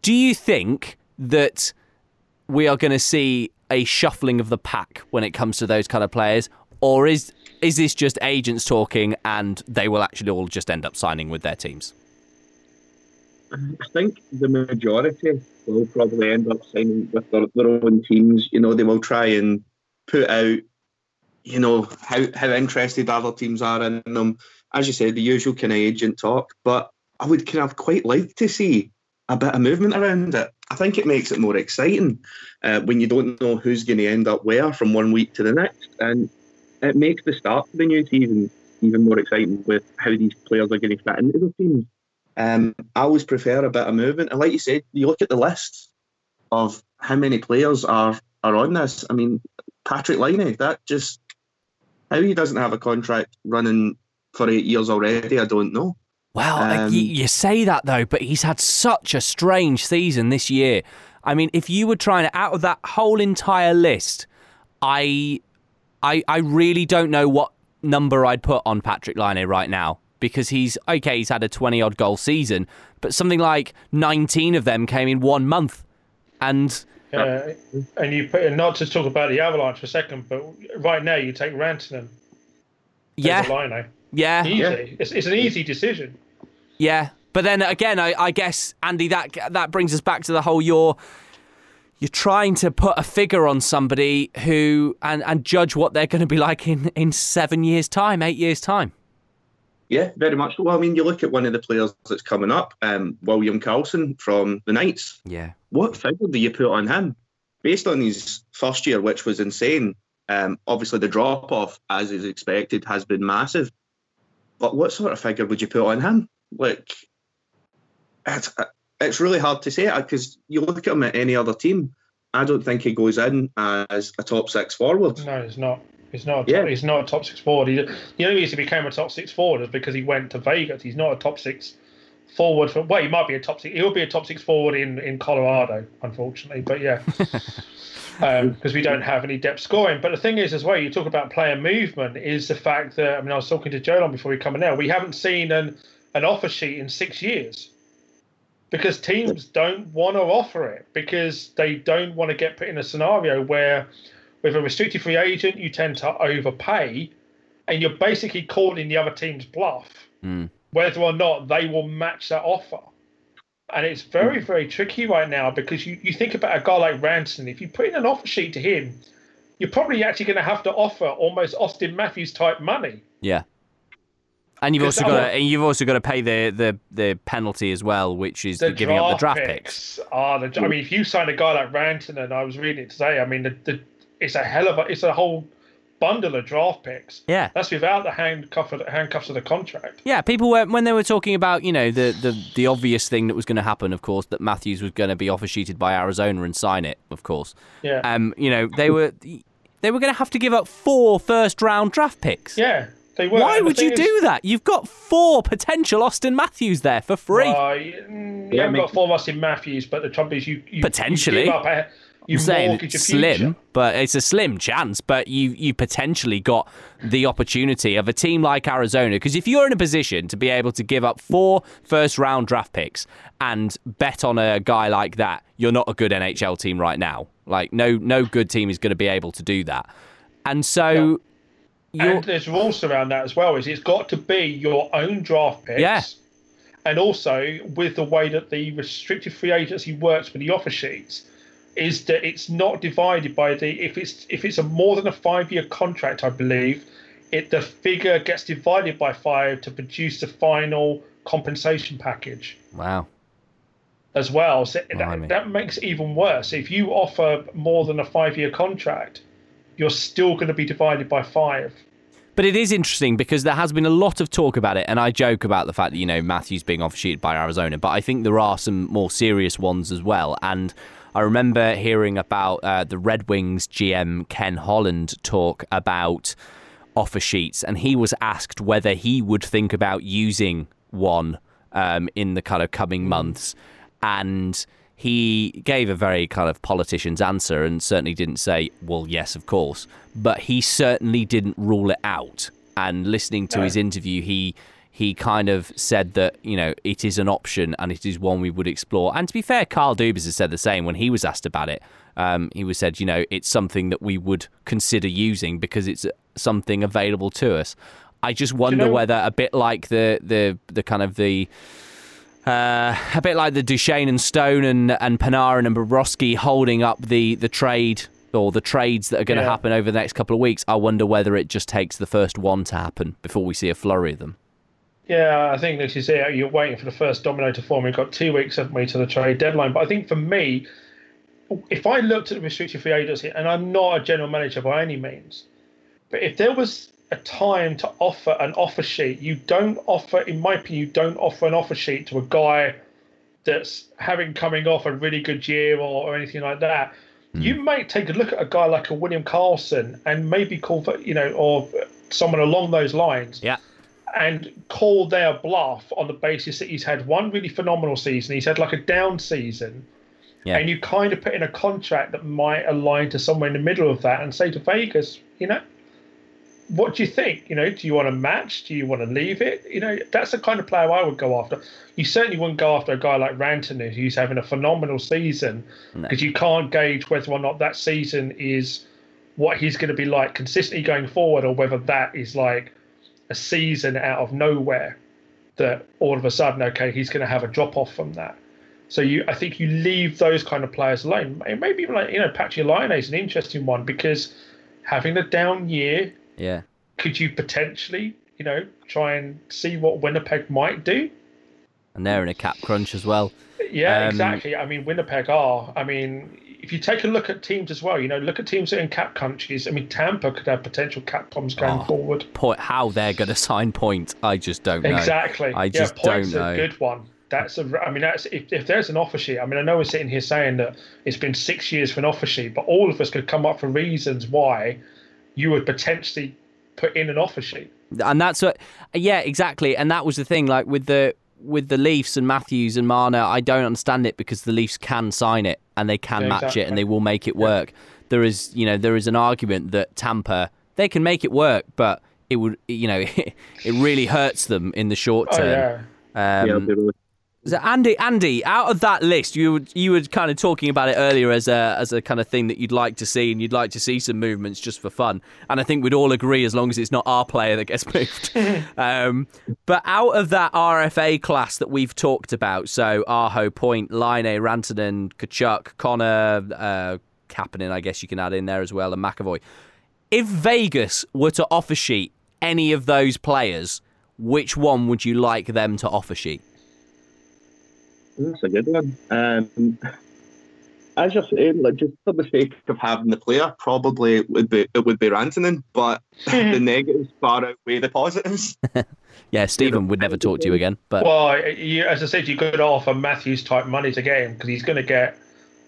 Do you think that we are going to see a shuffling of the pack when it comes to those kind of players, or is is this just agents talking and they will actually all just end up signing with their teams? I think the majority will probably end up signing with their, their own teams. You know, they will try and put out, you know, how how interested other teams are in them. As you said, the usual kind of agent talk. But I would kind of quite like to see a bit of movement around it. I think it makes it more exciting uh, when you don't know who's going to end up where from one week to the next, and it makes the start of the new season even more exciting with how these players are going to fit into the teams. Um, I always prefer a bit of movement, and like you said, you look at the list of how many players are are on this. I mean, Patrick Laine, that just how he doesn't have a contract running for eight years already, I don't know. Well, um, you, you say that though, but he's had such a strange season this year. I mean, if you were trying to out of that whole entire list, I, I, I really don't know what number I'd put on Patrick Laine right now because he's okay. He's had a twenty odd goal season, but something like nineteen of them came in one month, and. Uh, and you put not to talk about the Avalanche for a second, but right now you take Rantanen. Yeah, Laine. Yeah, easy. Yeah. It's, it's an easy decision. Yeah, but then again, I, I guess Andy, that that brings us back to the whole you're you're trying to put a figure on somebody who and and judge what they're going to be like in in seven years' time, eight years' time. Yeah, very much. Well, I mean, you look at one of the players that's coming up, um, William Karlsson from the Knights. Yeah. What figure do you put on him? Based on his first year, which was insane, um, obviously the drop off, as is expected, has been massive. But what sort of figure would you put on him? Like, it's, it's really hard to say uh, because you look at him at any other team. I don't think he goes in as a top six forward. No, he's not. He's not. A top, yeah. He's not a top six forward. He, the only reason he became a top six forward is because he went to Vegas. He's not a top six forward. For, well, he might be a top six. He'll be a top six forward in, in Colorado, unfortunately. But yeah, because um, we don't have any depth scoring. But the thing is, as well, you talk about player movement. Is the fact that I mean, I was talking to Joe before we come in now. We haven't seen an an offer sheet in six years because teams don't want to offer it because they don't want to get put in a scenario where with a restricted free agent you tend to overpay and you're basically calling the other team's bluff mm. Whether or not they will match that offer. And it's very hmm. very tricky right now because you, you think about a guy like Ranson. If you put in an offer sheet to him you're probably actually going to have to offer almost Auston Matthews type money. Yeah. And you've also got to, and you've also got to pay the, the, the penalty as well, which is the giving up the draft picks. picks. Are the, I mean, if you sign a guy like Ranton, and I was reading it today, I mean, the, the, it's a hell of a, it's a whole bundle of draft picks. Yeah, that's without the handcuff of the, handcuffs of the contract. Yeah, people were when they were talking about you know the the, the obvious thing that was going to happen, of course, that Matthews was going to be offer sheeted by Arizona and sign it, of course. Yeah. Um, you know they were they were going to have to give up four first round draft picks. Yeah. They were. Why would you is, do that? You've got four potential Auston Matthews there for free. Uh, you, you yeah, haven't got four Auston Matthews, but the trouble is you, you potentially you give, up, You I'm saying it's your future. slim, but it's a slim chance. But you you potentially got the opportunity of a team like Arizona because if you're in a position to be able to give up four first round draft picks and bet on a guy like that, you're not a good NHL team right now. Like no no good team is going to be able to do that. And so you're, And there's rules around that as well. Is it's got to be your own draft picks. Yeah. And also with the way that the restricted free agency works with the offer sheets, is that it's not divided by the if it's if it's a more than a five year contract, I believe, it the figure gets divided by five to produce the final compensation package wow. as well. So that, that makes it even worse. If you offer more than a five year contract, you're still going to be divided by five. But it is interesting because there has been a lot of talk about it, and I joke about the fact that you know Matthews being offsheeted by Arizona, but I think there are some more serious ones as well. And I remember hearing about uh, the Red Wings GM Ken Holland talk about offer sheets, and he was asked whether he would think about using one um, in the kind of coming months, and he gave a very kind of politician's answer and certainly didn't say, well, yes, of course. But he certainly didn't rule it out. And listening to No. his interview, he he kind of said that, you know, it is an option and it is one we would explore. And to be fair, Kyle Dubas has said the same when he was asked about it. Um, he was said, you know, it's something that we would consider using because it's something available to us. I just wonder know- whether a bit like the the the kind of the uh, a bit like the Duchene and Stone and and Panarin and Bobrovsky holding up the the trade or the trades that are going to Yeah. happen over the next couple of weeks. I wonder whether it just takes the first one to happen before we see a flurry of them. Yeah, I think this is it. You're waiting for the first domino to form. We've got two weeks, haven't we, to the trade deadline. But I think for me, if I looked at the restricted free agency, and I'm not a general manager by any means, but if there was a time to offer an offer sheet, you don't offer, in my opinion, you don't offer an offer sheet to a guy that's having coming off a really good year or, or anything like that. Hmm. You might take a look at a guy like a William Karlsson and maybe call for, you know, or someone along those lines Yeah. And call their bluff on the basis that he's had one really phenomenal season. He's had like a down season. Yeah. And you kind of put in a contract that might align to somewhere in the middle of that and say to Vegas, you know, what do you think? You know, do you want to match? Do you want to leave it? You know, that's the kind of player I would go after. You certainly wouldn't go after a guy like Rantanen, who's having a phenomenal season, because you can't gauge whether or not that season is what he's going to be like consistently going forward, or whether that is like a season out of nowhere that all of a sudden, okay, he's going to have a drop off from that. So you, I think you leave those kind of players alone. Maybe even like you know, Patrick Laine is an interesting one because having a down year, Yeah. could you potentially, you know, try and see what Winnipeg might do? And they're in a cap crunch as well. Yeah, Um, exactly. I mean, Winnipeg are. I mean, if you take a look at teams as well, you know, look at teams in cap countries. I mean, Tampa could have potential cap problems going Oh, forward. Point how they're going to sign point, I just don't know. Exactly. I just points don't a know. good one. That's a. I mean, that's if, if there's an offer sheet. I mean, I know we're sitting here saying that it's been six years for an offer sheet, but all of us could come up for reasons why you would potentially put in an offer sheet. and that's what yeah exactly and that was the thing like with the with the Leafs and Matthews and Marner I don't understand it because the Leafs can sign it and they can Yeah, match it and they will make it work. There is you know there is an argument that Tampa they can make it work but it would you know it really hurts them in the short Oh term. yeah. um, yeah, they really- so Andy, Andy, out of that list, you were, you were kind of talking about it earlier as a as a kind of thing that you'd like to see, and you'd like to see some movements just for fun. And I think we'd all agree, as long as it's not our player that gets moved. um, but out of that RFA class that we've talked about, so Aho, Point, Laine, Rantanen, Tkachuk, Connor, uh, Kapanen, I guess you can add in there as well, and McAvoy. If Vegas were to offer sheet any of those players, which one would you like them to offer sheet? That's a good one. Um, as you're saying, like just for the sake of having the player, probably it would be it would be Rantanen, but the negatives far outweigh the positives. Yeah, Stephen would never talk to you again. But Well, you, as I said, you could offer Matthews type money to get him because he's going to get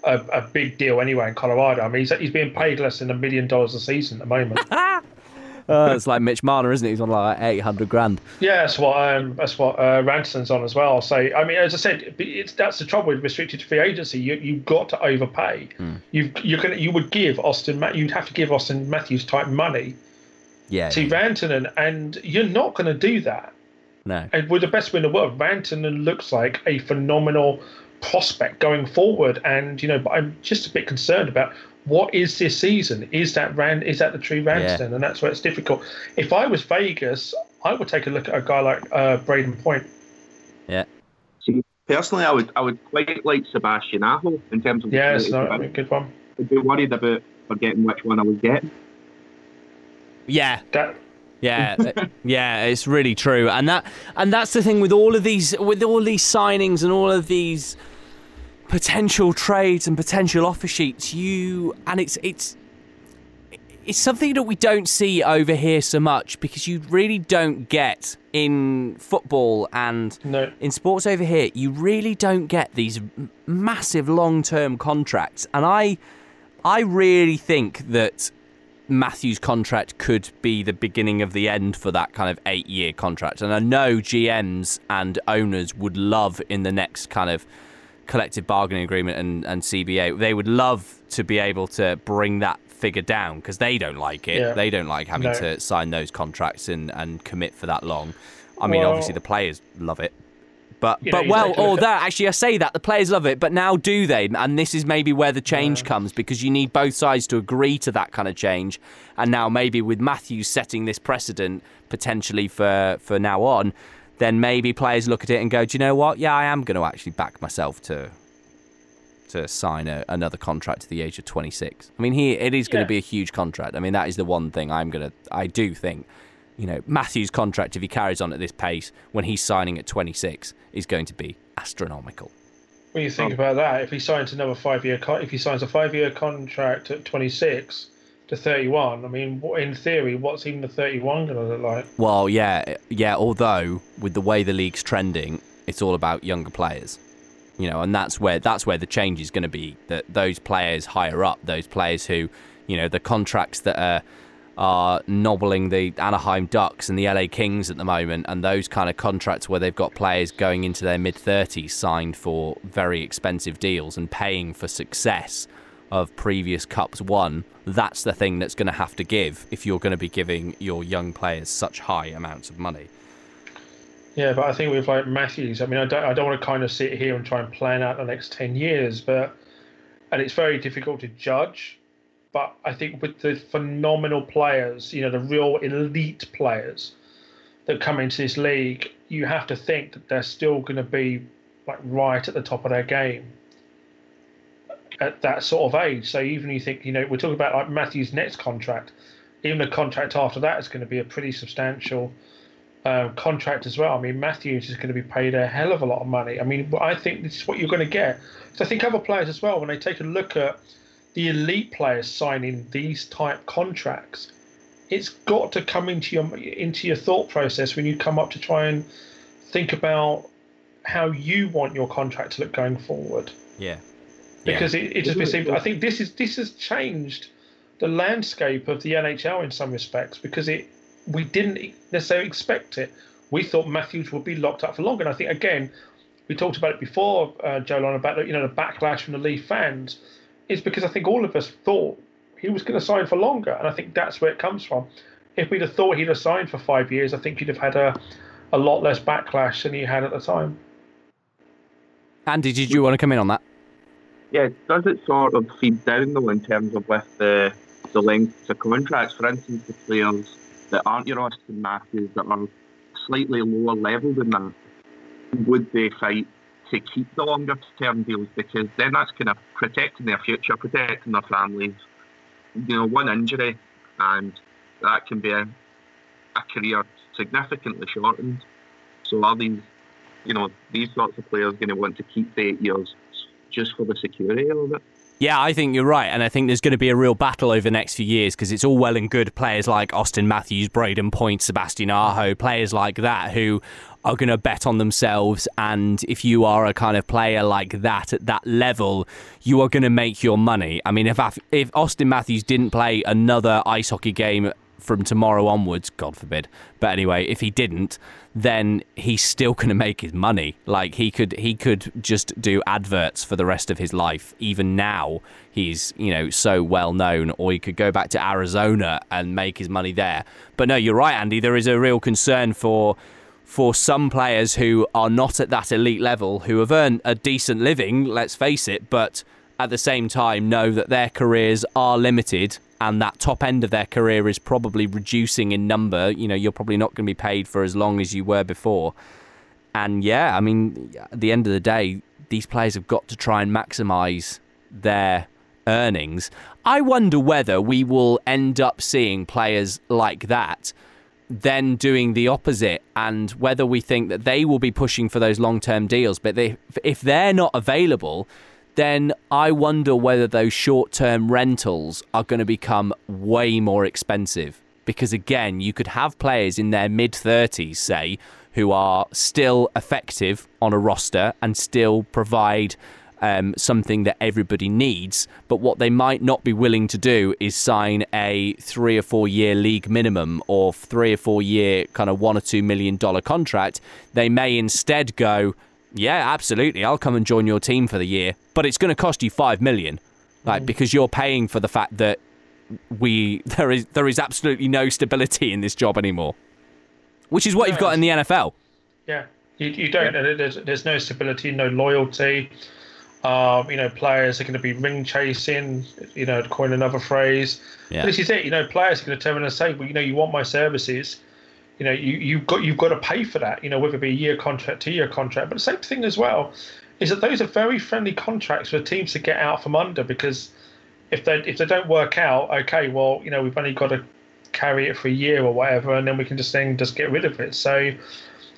a, a big deal anyway in Colorado. I mean, he's, he's being paid less than a million dollars a season at the moment. uh, it's like Mitch Marner, isn't it? He's on like eight hundred grand. Yeah, that's what um, that's what uh, Ranson's on as well. So I mean, as I said, it's that's the trouble with restricted free agency. You you've got to overpay. Mm. You you can you would give Auston you'd have to give Auston Matthews type money. Yeah. To yeah. Rantanen, and you're not going to do that. No. And with the best win in the world, Rantanen looks like a phenomenal prospect going forward. And you know, but I'm just a bit concerned about what is this season? Is that Rand? Is that the true Rantanen? Yeah. And that's where it's difficult. If I was Vegas, I would take a look at a guy like uh, Brayden Point. Yeah. See, personally, I would I would quite like Sebastian Aho in terms of. Yeah, it's not a good one. I'd be worried about forgetting which one I would get. Yeah. That yeah, yeah, it's really true, and that and that's the thing with all of these with all these signings and all of these potential trades and potential offer sheets. You and it's it's it's something that we don't see over here so much because you really don't get in football and no. in sports over here. You really don't get these massive long term contracts, and I I really think that Matthew's contract could be the beginning of the end for that kind of eight year contract. And I know GMs and owners would love in the next kind of collective bargaining agreement and, and CBA, they would love to be able to bring that figure down because they don't like it. Yeah. They don't like having no. to sign those contracts and, and commit for that long. I mean, well, obviously, the players love it. But you but well, or that actually, I say that the players love it, but now do they? And this is maybe where the change yeah. comes because you need both sides to agree to that kind of change. And now maybe with Matthews setting this precedent potentially for for now on, then maybe players look at it and go, do you know what? Yeah, I am going to actually back myself to to sign a, another contract to the age of 26. I mean, he it is going yeah. to be a huge contract. I mean, that is the one thing I'm going to I do think you know, Matthew's contract, if he carries on at this pace, when he's signing at 26, is going to be astronomical. When you think um, about that, if he signs another five-year, con- if he signs a five-year contract at 26 to 31, I mean, in theory, what's even the 31 going to look like? Well, yeah, yeah. Although with the way the league's trending, it's all about younger players, you know, and that's where that's where the change is going to be. That those players higher up, those players who, you know, the contracts that are are nobbling the Anaheim Ducks and the LA Kings at the moment, and those kind of contracts where they've got players going into their mid 30s signed for very expensive deals and paying for success of previous Cups won. That's the thing that's going to have to give if you're going to be giving your young players such high amounts of money. Yeah, but I think with like Matthews, I mean, I don't, I don't want to kind of sit here and try and plan out the next 10 years, but, and it's very difficult to judge but I think with the phenomenal players, you know, the real elite players that come into this league, you have to think that they're still going to be like right at the top of their game at that sort of age. So even you think, you know, we're talking about like Matthew's next contract, even the contract after that is going to be a pretty substantial um, contract as well. I mean, Matthews is going to be paid a hell of a lot of money. I mean, I think this is what you're going to get. So I think other players as well, when they take a look at the elite players signing these type contracts, it's got to come into your into your thought process when you come up to try and think about how you want your contract to look going forward. Yeah. Because yeah. it, it just seems I think this is this has changed the landscape of the NHL in some respects because it we didn't necessarily expect it. We thought Matthews would be locked up for longer, and I think again we talked about it before, uh, Joe, about you know the backlash from the Leaf fans is because I think all of us thought he was going to sign for longer, and I think that's where it comes from. If we'd have thought he'd have signed for five years, I think he'd have had a, a lot less backlash than he had at the time. Andy, did you want to come in on that? Yeah, does it sort of feed down though in terms of with the the length of contracts? For instance, the players that aren't your Auston Matthews that are slightly lower level than that, would they fight to keep the longer term deals because then that's kind of protecting their future, protecting their families. You know, one injury and that can be a, a career significantly shortened. So are these, you know, these sorts of players going to want to keep the eight years just for the security of it? Yeah, I think you're right. And I think there's going to be a real battle over the next few years because it's all well and good players like Auston Matthews, Brayden Point, Sebastian Aho, players like that who are going to bet on themselves. And if you are a kind of player like that at that level, you are going to make your money. I mean, if if Auston Matthews didn't play another ice hockey game from tomorrow onwards, God forbid. But anyway, if he didn't, then he's still going to make his money. Like he could he could just do adverts for the rest of his life. Even now, he's you know so well known, or he could go back to Arizona and make his money there. But no, you're right, Andy. There is a real concern for for some players who are not at that elite level, who have earned a decent living. Let's face it, but at the same time know that their careers are limited and that top end of their career is probably reducing in number. You know, you're probably not going to be paid for as long as you were before. And yeah, I mean, at the end of the day, these players have got to try and maximise their earnings. I wonder whether we will end up seeing players like that then doing the opposite and whether we think that they will be pushing for those long-term deals but they, if they're not available then I wonder whether those short term rentals are going to become way more expensive. Because again, you could have players in their mid 30s, say, who are still effective on a roster and still provide um, something that everybody needs. But what they might not be willing to do is sign a three or four year league minimum or three or four year kind of one or two million dollar contract. They may instead go, yeah, absolutely. I'll come and join your team for the year, but it's going to cost you five million, like mm. because you're paying for the fact that we there is there is absolutely no stability in this job anymore, which is what you've got in the NFL. Yeah, you, you don't. Yeah. There's there's no stability, no loyalty. Um, you know, players are going to be ring chasing. You know, to coin another phrase. Yeah. this is it. You know, players are going to turn around and say, "Well, you know, you want my services." You know, you, you've got you've got to pay for that. You know, whether it be a year contract, two year contract. But the same thing as well is that those are very friendly contracts for teams to get out from under because if they if they don't work out, okay, well, you know, we've only got to carry it for a year or whatever, and then we can just then just get rid of it. So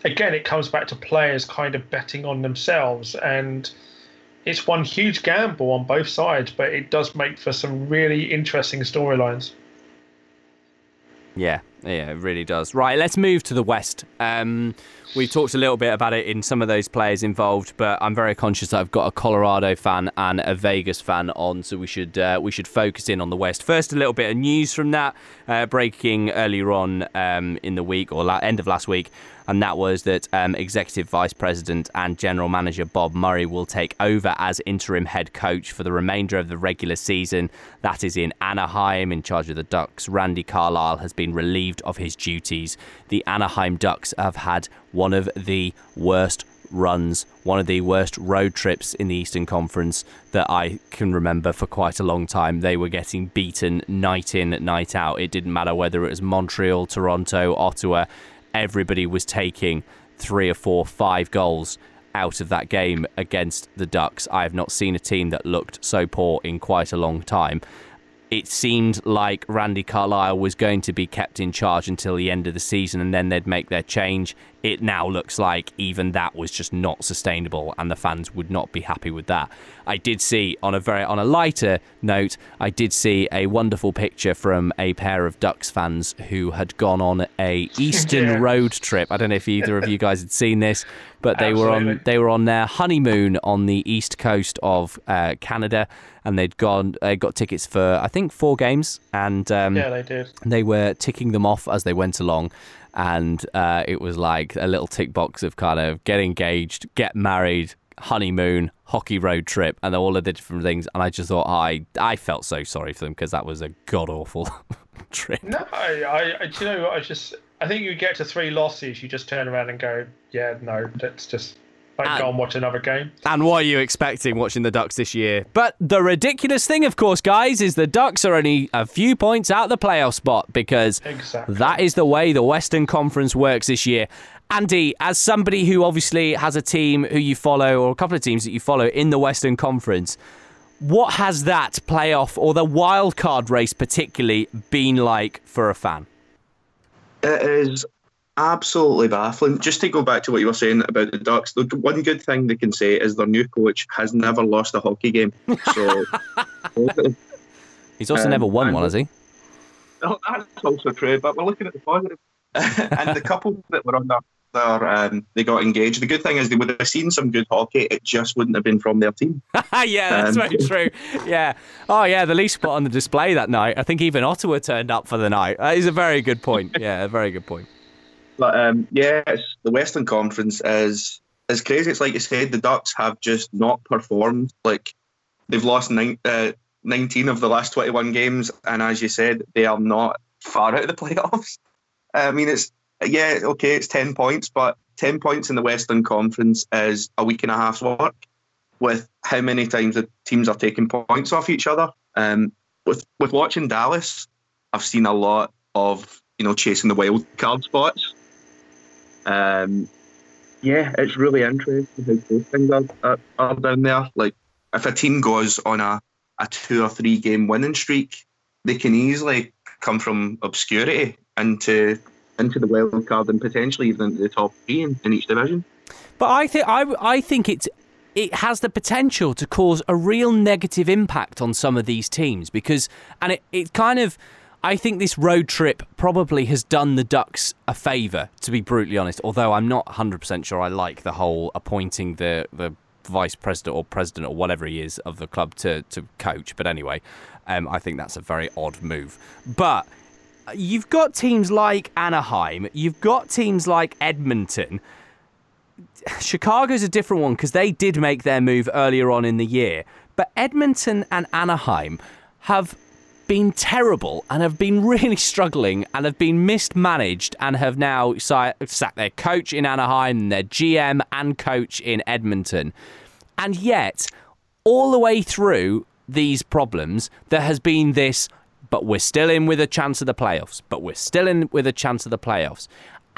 again, it comes back to players kind of betting on themselves and. It's one huge gamble on both sides, but it does make for some really interesting storylines. Yeah, yeah, it really does. Right, let's move to the West. Um, we talked a little bit about it in some of those players involved, but I'm very conscious that I've got a Colorado fan and a Vegas fan on, so we should uh, we should focus in on the West. First, a little bit of news from that uh, breaking earlier on um, in the week or la- end of last week and that was that um, Executive Vice President and General Manager Bob Murray will take over as interim head coach for the remainder of the regular season. That is in Anaheim, in charge of the Ducks. Randy Carlyle has been relieved of his duties. The Anaheim Ducks have had one of the worst runs, one of the worst road trips in the Eastern Conference that I can remember for quite a long time. They were getting beaten night in, night out. It didn't matter whether it was Montreal, Toronto, Ottawa everybody was taking three or four, five goals out of that game against the Ducks. I have not seen a team that looked so poor in quite a long time it seemed like Randy Carlyle was going to be kept in charge until the end of the season and then they'd make their change. It now looks like even that was just not sustainable and the fans would not be happy with that. I did see on a very on a lighter note, I did see a wonderful picture from a pair of Ducks fans who had gone on a Eastern yeah. road trip. I don't know if either of you guys had seen this, but they Absolutely. were on they were on their honeymoon on the east coast of uh, Canada and they'd gone they got tickets for I think four games, and um, yeah, they did. They were ticking them off as they went along, and uh, it was like a little tick box of kind of get engaged, get married, honeymoon, hockey road trip, and all of the different things. And I just thought I I felt so sorry for them because that was a god awful trip. No, I, I, you know, I just I think you get to three losses, you just turn around and go, yeah, no, let's just like and, go and watch another game. And what are you expecting watching the Ducks this year? But the ridiculous thing, of course, guys, is the Ducks are only a few points out the playoff spot because exactly. that is the way the Western Conference works this year. Andy, as somebody who obviously has a team who you follow, or a couple of teams that you follow in the Western Conference, what has that playoff or the wild card race particularly been like for a fan? It is absolutely baffling. Just to go back to what you were saying about the Ducks, the one good thing they can say is their new coach has never lost a hockey game. So he's also um, never won one, has he? No, that's also true. But we're looking at the positive. and the couple that were on their um, they got engaged. The good thing is they would have seen some good hockey. It just wouldn't have been from their team. yeah, that's um, very true. Yeah. Oh, yeah. The Leafs put on the display that night. I think even Ottawa turned up for the night. That is a very good point. Yeah, a very good point. But um, the Western Conference is is crazy. It's like you said, the Ducks have just not performed. Like they've lost nine, uh, 19 of the last 21 games, and as you said, they are not far out of the playoffs. I mean, it's yeah, okay, it's 10 points, but 10 points in the Western Conference is a week and a half's work with how many times the teams are taking points off each other. Um, with with watching Dallas, I've seen a lot of you know chasing the wild card spots. Um, yeah, it's really interesting how things are, are, are down there. Like if a team goes on a, a two or three game winning streak, they can easily come from obscurity into into the wild card and potentially even into the top three in, in each division. But I think I I think it's it has the potential to cause a real negative impact on some of these teams because and it, it kind of I think this road trip probably has done the Ducks a favour, to be brutally honest. Although I'm not 100% sure I like the whole appointing the, the vice president or president or whatever he is of the club to, to coach. But anyway, um, I think that's a very odd move. But you've got teams like Anaheim, you've got teams like Edmonton. Chicago's a different one because they did make their move earlier on in the year. But Edmonton and Anaheim have been terrible and have been really struggling and have been mismanaged and have now sacked their coach in Anaheim, their GM and coach in Edmonton. And yet, all the way through these problems, there has been this but we're still in with a chance of the playoffs. But we're still in with a chance of the playoffs.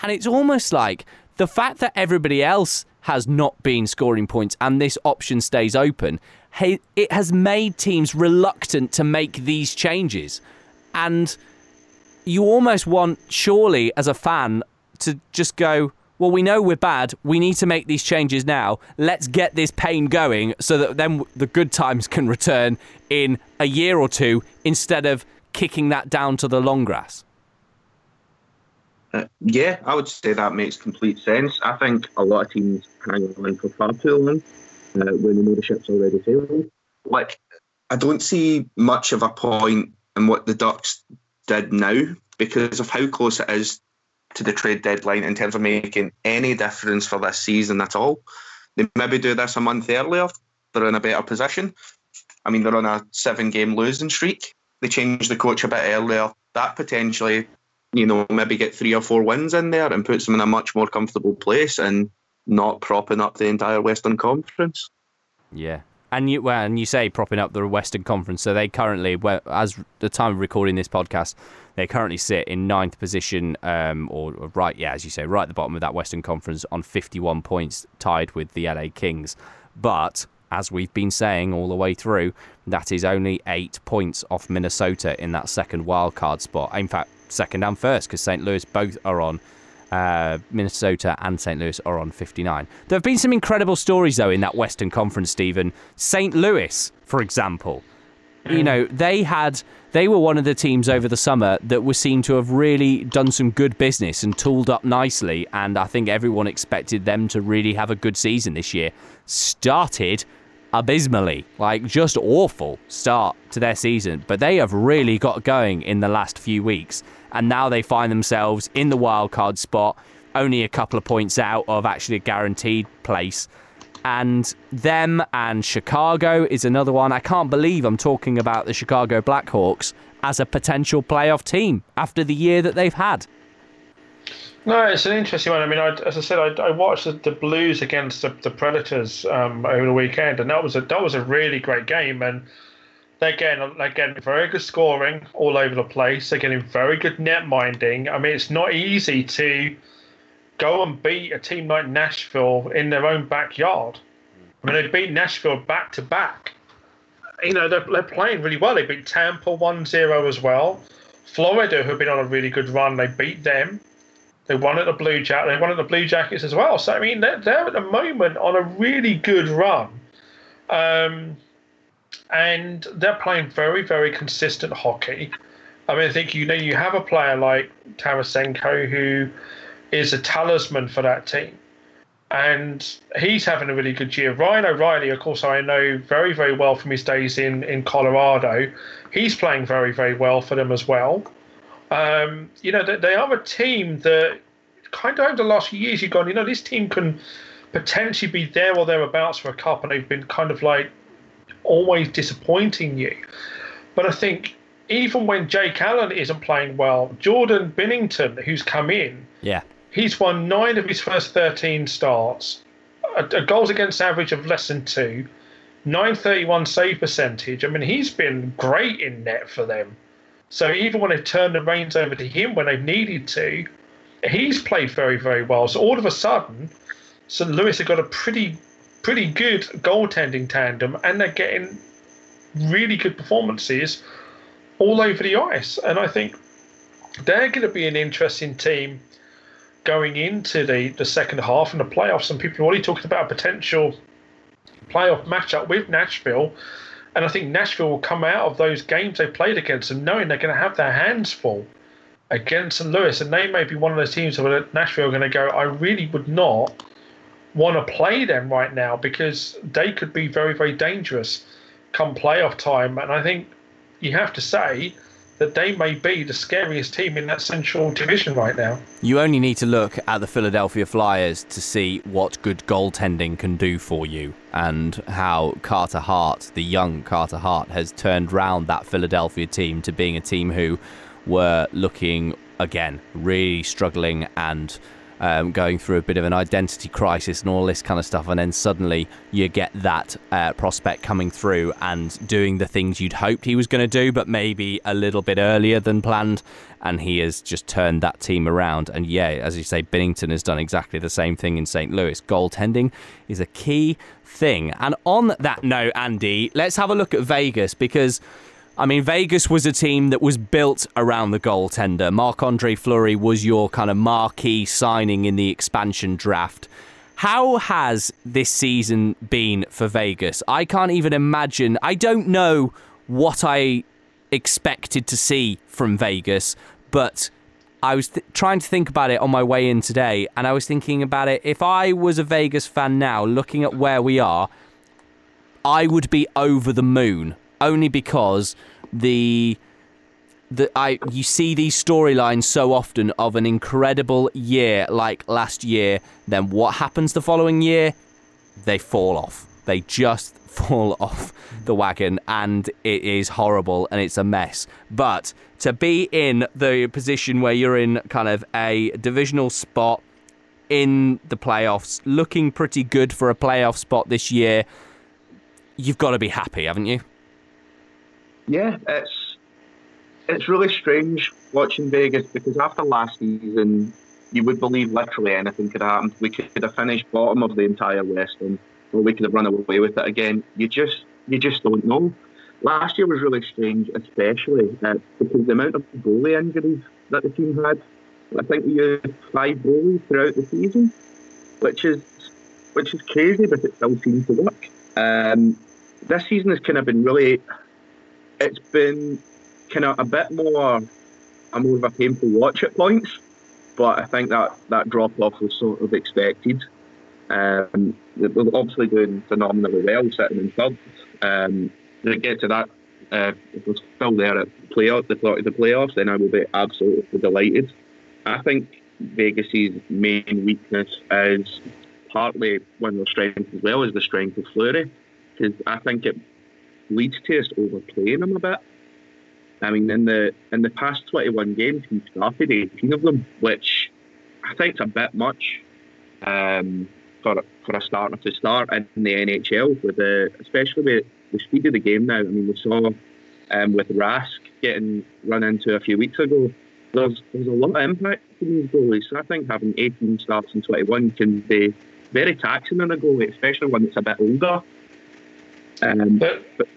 And it's almost like the fact that everybody else has not been scoring points and this option stays open, it has made teams reluctant to make these changes. And you almost want, surely, as a fan, to just go, well, we know we're bad. We need to make these changes now. Let's get this pain going so that then the good times can return in a year or two instead of kicking that down to the long grass? Uh, yeah, I would say that makes complete sense. I think a lot of teams hang on for far too long uh, when the ship's already. Like, I don't see much of a point in what the Ducks did now because of how close it is to the trade deadline in terms of making any difference for this season at all. They maybe do this a month earlier, they're in a better position. I mean, they're on a seven game losing streak they change the coach a bit earlier, that potentially, you know, maybe get three or four wins in there and puts them in a much more comfortable place and not propping up the entire Western Conference. Yeah. And you, well, and you say propping up the Western Conference. So they currently, well, as the time of recording this podcast, they currently sit in ninth position, um, or right, yeah, as you say, right at the bottom of that Western Conference on 51 points, tied with the LA Kings. But as we've been saying all the way through, that is only eight points off Minnesota in that second wildcard spot. In fact, second and first, because St. Louis both are on. Uh, Minnesota and St. Louis are on 59. There have been some incredible stories, though, in that Western Conference, Stephen. St. Louis, for example, you know, they had they were one of the teams over the summer that were seen to have really done some good business and tooled up nicely. And I think everyone expected them to really have a good season this year. Started abysmally, like just awful start to their season, but they have really got going in the last few weeks, and now they find themselves in the wild card spot, only a couple of points out of actually a guaranteed place. And them and Chicago is another one. I can't believe I'm talking about the Chicago Blackhawks as a potential playoff team after the year that they've had. No, it's an interesting one. I mean, I, as I said, I, I watched the, the, Blues against the, the Predators um, over the weekend, and that was a that was a really great game. And they're getting they're getting very good scoring all over the place. They're getting very good net minding. I mean, it's not easy to go and beat a team like Nashville in their own backyard. I mean, they beat Nashville back to back. You know, they're, they're playing really well. They beat Tampa 1 0 as well. Florida, who've been on a really good run, they beat them. They won at the Blue Jack. They won at the Blue Jackets as well. So I mean, they're, they're at the moment on a really good run, um, and they're playing very, very consistent hockey. I mean, I think you know you have a player like Tarasenko who is a talisman for that team. And he's having a really good year. Ryan O'Reilly, of course, I know very, very well from his days in, in Colorado. He's playing very, very well for them as well. Um, you know, they, they are a team that kind of over the last few years, you've gone, you know, this team can potentially be there or thereabouts for a cup, and they've been kind of like always disappointing you. But I think even when Jake Allen isn't playing well, Jordan Binnington, who's come in, yeah, he's won nine of his first 13 starts, a, a goals against average of less than two, 931 save percentage. I mean, he's been great in net for them. So even when they've turned the reins over to him when they've needed to, he's played very, very well. So all of a sudden, St. Louis have got a pretty, pretty good goaltending tandem, and they're getting really good performances all over the ice. And I think they're going to be an interesting team going into the, the second half and the playoffs. And people are already talking about a potential playoff matchup with Nashville. And I think Nashville will come out of those games they played against them knowing they're going to have their hands full against St. Louis. And they may be one of those teams where Nashville are going to go, I really would not want to play them right now because they could be very, very dangerous come playoff time. And I think you have to say that they may be the scariest team in that central division right now. You only need to look at the Philadelphia Flyers to see what good goaltending can do for you and how Carter Hart, the young Carter Hart, has turned round that Philadelphia team to being a team who were looking again really struggling and um, going through a bit of an identity crisis and all this kind of stuff, and then suddenly you get that uh, prospect coming through and doing the things you'd hoped he was going to do, but maybe a little bit earlier than planned, and he has just turned that team around. And yeah, as you say, Binnington has done exactly the same thing in St. Louis. Goaltending is a key thing. And on that note, Andy, let's have a look at Vegas because I mean, Vegas was a team that was built around the goaltender. Marc Andre Fleury was your kind of marquee signing in the expansion draft. How has this season been for Vegas? I can't even imagine. I don't know what I expected to see from Vegas, but I was th- trying to think about it on my way in today, and I was thinking about it. If I was a Vegas fan now, looking at where we are, I would be over the moon only because the the I you see these storylines so often of an incredible year like last year. Then what happens the following year? They fall off. They just fall off the wagon, and it is horrible and it's a mess. But to be in the position where you're in kind of a divisional spot in the playoffs, looking pretty good for a playoff spot this year, you've got to be happy, haven't you? Yeah, it's it's really strange watching Vegas because after last season, you would believe literally anything could happen. We could have finished bottom of the entire Western, or we could have run away with it again. You just you just don't know. Last year was really strange, especially uh, because the amount of goalie injuries that the team had. I think we had five goalies throughout the season, which is which is crazy, but it still seems to work. Um, this season has kind of been really it's been kind of a bit more a more of a painful watch at points, but I think that that drop off was sort of expected. Um, they're obviously doing phenomenally well, sitting in third. Um, get to that, uh, if we're still there at playoff, the the playoffs, then I will be absolutely delighted. I think Vegas's main weakness is partly one of their strengths as well as the strength of Fleury, because I think it leads to us overplaying him a bit. I mean, in the in the past 21 games, he started 18 of them, which I think is a bit much um, for for a starter to start in the NHL, with the especially with the speed of the game now. I mean, we saw um, with Rask getting run into a few weeks ago. There's there's a lot of impact from these goalies. So I think having 18 starts in 21 can be very taxing on a goalie, especially one that's a bit older. Um, but, but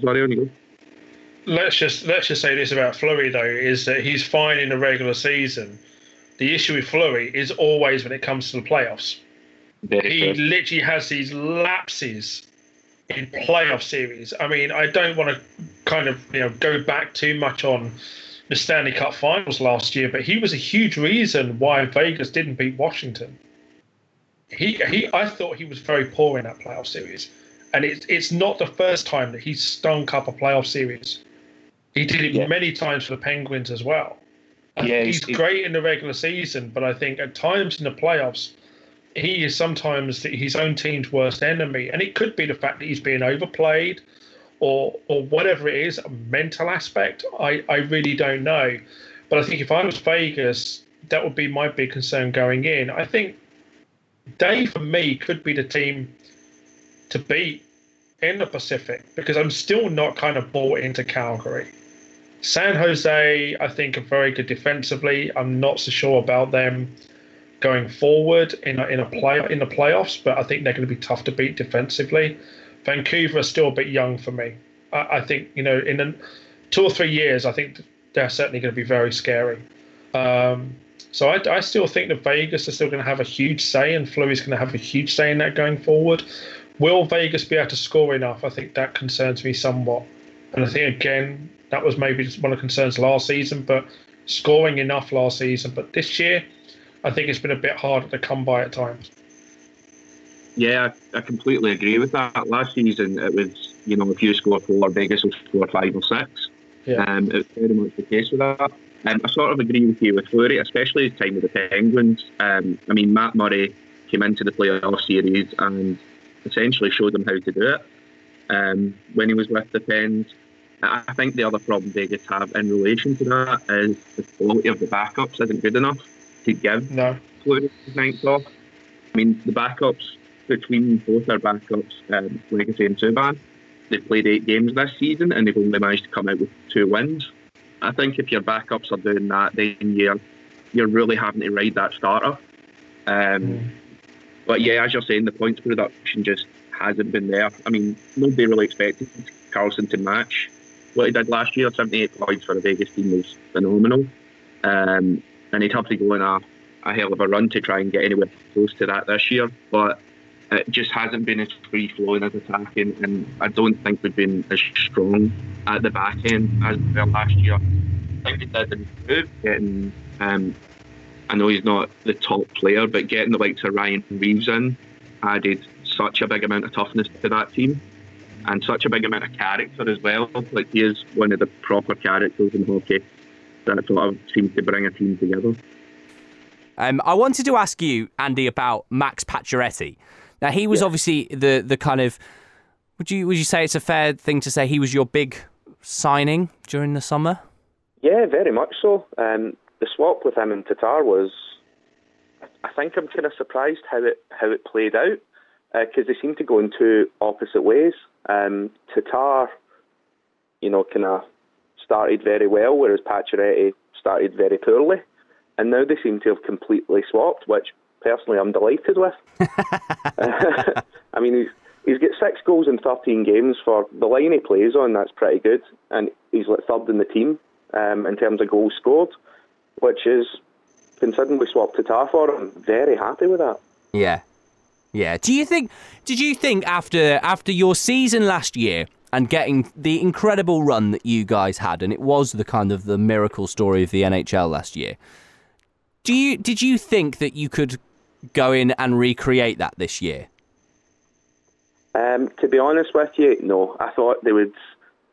sorry, on you Let's just let's just say this about Fleury though is that he's fine in the regular season. The issue with Fleury is always when it comes to the playoffs. He true. literally has these lapses in playoff series. I mean, I don't want to kind of you know go back too much on the Stanley Cup Finals last year, but he was a huge reason why Vegas didn't beat Washington. He he, I thought he was very poor in that playoff series, and it's it's not the first time that he's stunk up a playoff series. He did it yeah. many times for the Penguins as well. Yeah, he's, he's great in the regular season, but I think at times in the playoffs, he is sometimes his own team's worst enemy, and it could be the fact that he's being overplayed, or or whatever it is, a mental aspect. I I really don't know, but I think if I was Vegas, that would be my big concern going in. I think Day for me could be the team to beat in the Pacific because I'm still not kind of bought into Calgary. San Jose, I think, are very good defensively. I'm not so sure about them going forward in a, in a play in the playoffs, but I think they're going to be tough to beat defensively. Vancouver is still a bit young for me. I, I think you know in two or three years, I think they're certainly going to be very scary. Um, so I, I, still think that Vegas is still going to have a huge say, and Fleury's going to have a huge say in that going forward. Will Vegas be able to score enough? I think that concerns me somewhat. And I think again that was maybe just one of the concerns last season, but scoring enough last season. But this year, I think it's been a bit harder to come by at times. Yeah, I completely agree with that. Last season, it was you know if you score four, Vegas will score five or six. Yeah. Um, it's very much the case with that. Um, I sort of agree with you with Fleury, especially his time with the Penguins. Um, I mean, Matt Murray came into the playoff series and essentially showed them how to do it. Um, when he was with the Pens, I think the other problem Vegas have in relation to that is the quality of the backups isn't good enough to give no. Fleury nights off. I mean, the backups between both our backups, um, Lagacé and Subban, they've played eight games this season and they've only managed to come out with two wins. I think if your backups are doing that, then you're you're really having to ride that starter. Um, mm. But yeah, as you're saying, the points production just hasn't been there. I mean, nobody really expected Karlsson to match what he did last year. 78 points for the Vegas team was phenomenal. Um, and he'd have to go on a, a hell of a run to try and get anywhere close to that this year. But it just hasn't been as free flowing as attacking, and I don't think we've been as strong at the back end as we were last year. I think did improve getting. Um, I know he's not the top player, but getting the likes of Ryan Reaves in added such a big amount of toughness to that team and such a big amount of character as well. Like he is one of the proper characters in hockey that sort of seems to bring a team together. Um, I wanted to ask you, Andy, about Max Pacioretty. Now he was yeah. obviously the the kind of would you would you say it's a fair thing to say he was your big signing during the summer? Yeah, very much so. Um, the swap with him and Tatar was, I think I'm kind of surprised how it how it played out because uh, they seem to go in two opposite ways. Um, Tatar, you know, kind of started very well, whereas Pacioretty started very poorly, and now they seem to have completely swapped, which personally I'm delighted with. I mean, he's he's got six goals in 13 games for the line he plays on. That's pretty good, and he's like third in the team um, in terms of goals scored, which is considering we swapped Tatar for him. Very happy with that. Yeah, yeah. Do you think? Did you think after after your season last year? And getting the incredible run that you guys had, and it was the kind of the miracle story of the NHL last year. Do you did you think that you could go in and recreate that this year? Um, to be honest with you, no. I thought they would.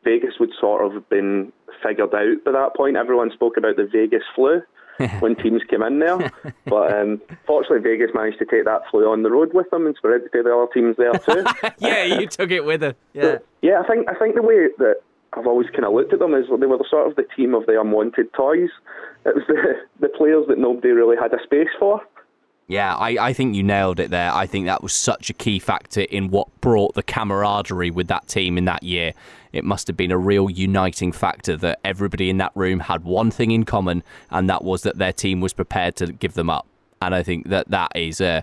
Vegas would sort of have been figured out by that point. Everyone spoke about the Vegas flu, when teams came in there. But um, fortunately, Vegas managed to take that flu on the road with them and spread it to the other teams there too. yeah, you took it with it. Yeah, so, yeah. I think I think the way that I've always kind of looked at them is they were the sort of the team of the unwanted toys. It was the the players that nobody really had a space for. Yeah, I, I think you nailed it there. I think that was such a key factor in what brought the camaraderie with that team in that year. It must have been a real uniting factor that everybody in that room had one thing in common, and that was that their team was prepared to give them up. And I think that that is a.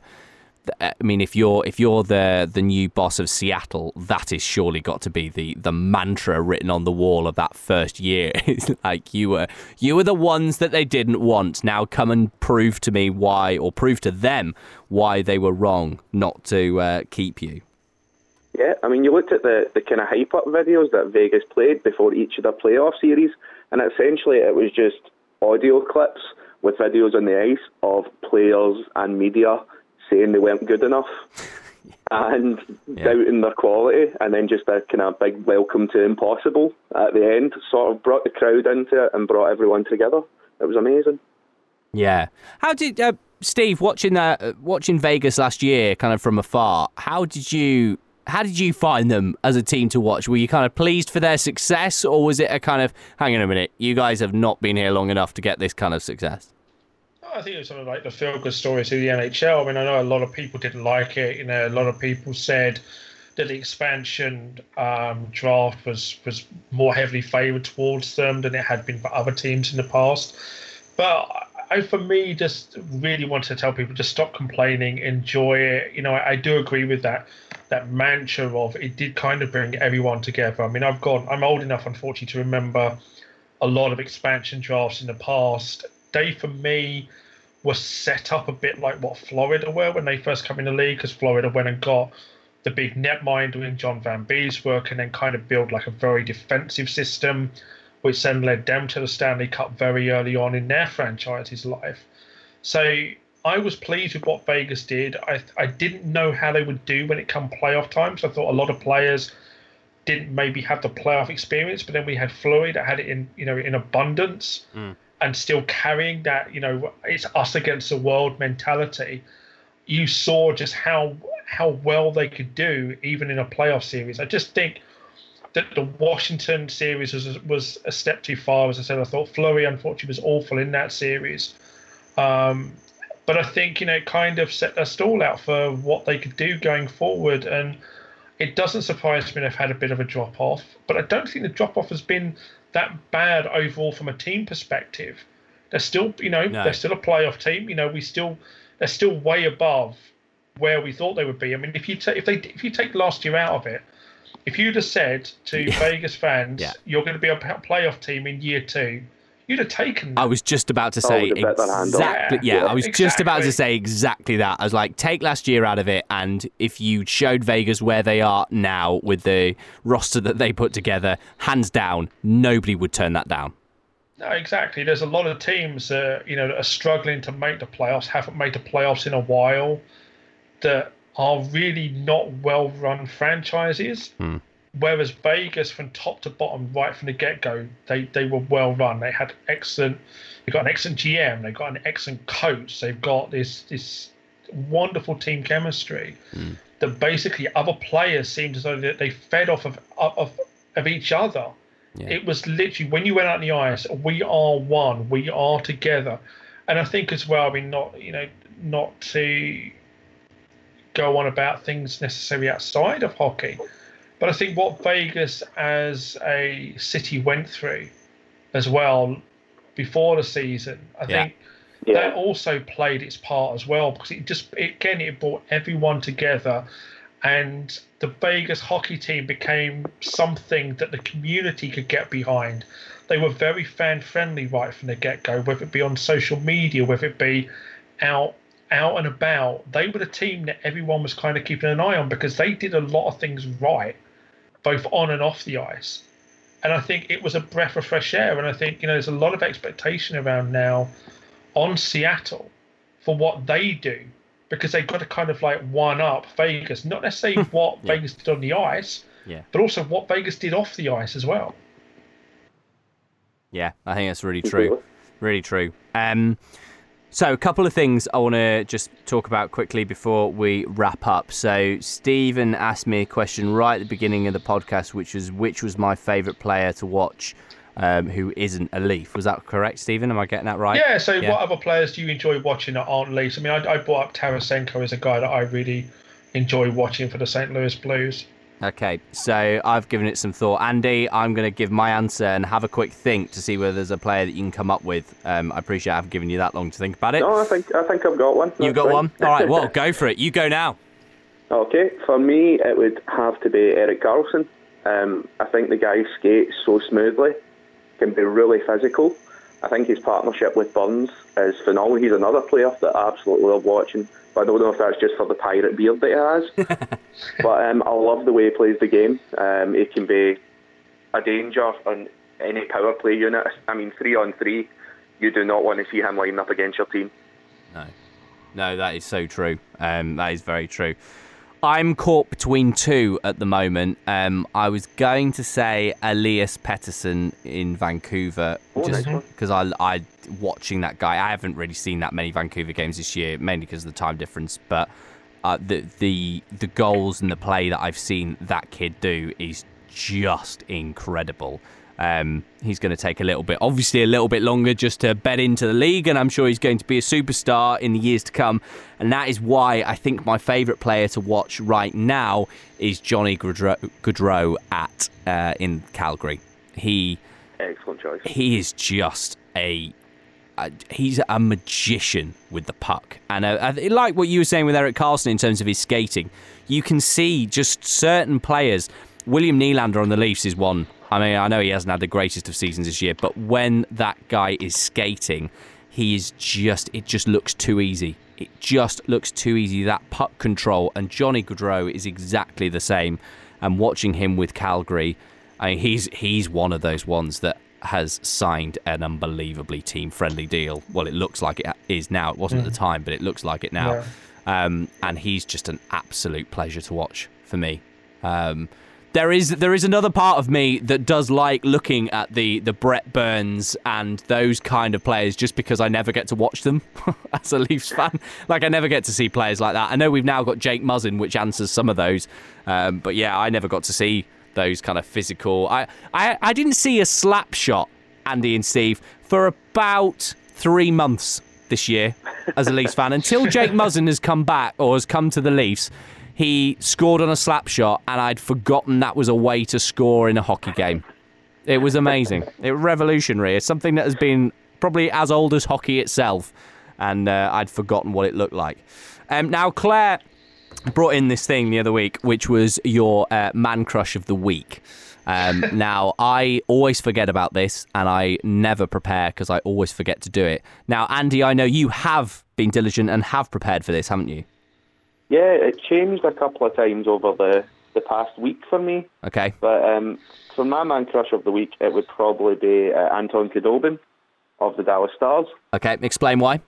I mean, if you're if you're the the new boss of Seattle, that is surely got to be the the mantra written on the wall of that first year. It's like you were you were the ones that they didn't want. Now come and prove to me why, or prove to them why they were wrong not to uh, keep you. Yeah, I mean, you looked at the, the kind of hype up videos that Vegas played before each of their playoff series, and essentially it was just audio clips with videos on the ice of players and media saying they weren't good enough and yeah. doubting their quality, and then just a kind of big welcome to impossible at the end sort of brought the crowd into it and brought everyone together. It was amazing. Yeah. How did uh, Steve watching that uh, watching Vegas last year, kind of from afar? How did you how did you find them as a team to watch? Were you kind of pleased for their success, or was it a kind of hang on a minute, you guys have not been here long enough to get this kind of success? I think it was sort of like the feel good story to the NHL. I mean, I know a lot of people didn't like it. You know, a lot of people said that the expansion um, draft was was more heavily favoured towards them than it had been for other teams in the past. But I, for me, just really want to tell people just stop complaining, enjoy it. You know, I, I do agree with that that mantra of it did kind of bring everyone together. I mean, I've gone, I'm old enough, unfortunately, to remember a lot of expansion drafts in the past. They, for me, were set up a bit like what Florida were when they first came in the league, because Florida went and got the big netminder in John Van work, and then kind of build like a very defensive system, which then led them to the Stanley Cup very early on in their franchise's life. So I was pleased with what Vegas did. I I didn't know how they would do when it come playoff times. I thought a lot of players didn't maybe have the playoff experience, but then we had Fleury that had it in you know in abundance mm. And still carrying that you know it's us against the world mentality. You saw just how how well they could do even in a playoff series. I just think that the Washington series was was a step too far. As I said, I thought Fleury unfortunately was awful in that series. Um, but I think you know it kind of set a stall out for what they could do going forward, and it doesn't surprise me they've had a bit of a drop off. But I don't think the drop off has been that bad overall from a team perspective. They're still, you know, no. they're still a playoff team. You know, we still they're still way above where we thought they would be. I mean, if you take if they if you take last year out of it, if you'd have said to Vegas fans, yeah. you're going to be a playoff team in year two, You'd have taken. I was just about to say exactly. Yeah, yeah, I was exactly. just about to say exactly that. I was like, take last year out of it, and if you showed Vegas where they are now with the roster that they put together, hands down, nobody would turn that down. No, exactly. There's a lot of teams, uh, you know, that are struggling to make the playoffs, haven't made the playoffs in a while, that are really not well-run franchises. Hmm Whereas Vegas, from top to bottom, right from the get go, they, they were well run. They had excellent, they got an excellent GM, they got an excellent coach, they've got this this wonderful team chemistry. Mm. That basically other players seemed as though they, they fed off of of of each other. Yeah. It was literally when you went out on the ice, we are one, we are together, and I think as well. I mean, not you know, not to go on about things necessarily outside of hockey but I think what Vegas as a city went through as well before the season, I yeah. think yeah. that also played its part as well because it just it, again it brought everyone together and the Vegas hockey team became something that the community could get behind. They were very fan friendly right from the get go, whether it be on social media, whether it be out out and about. They were the team that everyone was kind of keeping an eye on because they did a lot of things right both on and off the ice. And I think it was a breath of fresh air. And I think, you know, there's a lot of expectation around now on Seattle for what they do because they've got to kind of like one up Vegas, not necessarily what yeah. Vegas did on the ice, yeah. but also what Vegas did off the ice as well. Yeah, I think that's really true. Really true. Um, so, a couple of things I want to just talk about quickly before we wrap up. So, Stephen asked me a question right at the beginning of the podcast, which was which was my favourite player to watch um, who isn't a Leaf. Was that correct, Stephen? Am I getting that right? Yeah. So, yeah. what other players do you enjoy watching that aren't Leafs? I mean, I, I brought up Tarasenko as a guy that I really enjoy watching for the St. Louis Blues. Okay, so I've given it some thought. Andy, I'm going to give my answer and have a quick think to see whether there's a player that you can come up with. Um, I appreciate I've given you that long to think about it. No, I think I think I've got one. You've got fine. one. All right, well, go for it. You go now. Okay, for me, it would have to be Erik Karlsson. Um, I think the guy skates so smoothly, can be really physical, I think his partnership with Burns is phenomenal. He's another player that I absolutely love watching. But I don't know if that's just for the pirate beard that he has. but um, I love the way he plays the game. Um, he can be a danger on any power play unit. I mean, three on three, you do not want to see him lining up against your team. No, no, that is so true. Um, that is very true. I'm caught between two at the moment. Um, I was going to say Elias Pettersson in Vancouver, oh, just because I, I watching that guy. I haven't really seen that many Vancouver games this year, mainly because of the time difference. But uh, the the the goals and the play that I've seen that kid do is just incredible. Um, he's going to take a little bit, obviously a little bit longer just to bed into the league, and I'm sure he's going to be a superstar in the years to come. And that is why I think my favourite player to watch right now is Johnny Gaudreau, at uh, in Calgary. He excellent choice. He is just a he's a magician with the puck, and uh, like what you were saying with Erik Karlsson in terms of his skating, you can see just certain players. William Nylander on the Leafs is one I mean, I know he hasn't had the greatest of seasons this year, but when that guy is skating, he is just, it just looks too easy. It just looks too easy. That puck control, and Johnny Gaudreau is exactly the same. And watching him with Calgary, I mean, he's he's one of those ones that has signed an unbelievably team friendly deal. Well, it looks like it is now. It wasn't mm. at the mm. time, but it looks like it now. Yeah. Um, and he's just an absolute pleasure to watch for me. Um, there is there is another part of me that does like looking at the the Brent Burns and those kind of players just because I never get to watch them as a Leafs fan. Like I never get to see players like that. I know we've now got Jake Muzzin, which answers some of those, um, but yeah, I never got to see those kind of physical. I I, I didn't see a slap shot, Andy and Steve, for about three months this year as a Leafs fan until Jake Muzzin has come back or has come to the Leafs he scored on a slap shot, and I'd forgotten that was a way to score in a hockey game. It was amazing. It was revolutionary. It's something that has been probably as old as hockey itself, and uh, I'd forgotten what it looked like. Um, now, Claire brought in this thing the other week, which was your uh, man crush of the week. Um, now, I always forget about this and I never prepare because I always forget to do it. Now, Andy, I know you have been diligent and have prepared for this, haven't you? Yeah, it changed a couple of times over the, the past week for me. Okay. But um, for my man crush of the week, it would probably be uh, Anton Khudobin of the Dallas Stars. Okay, explain why.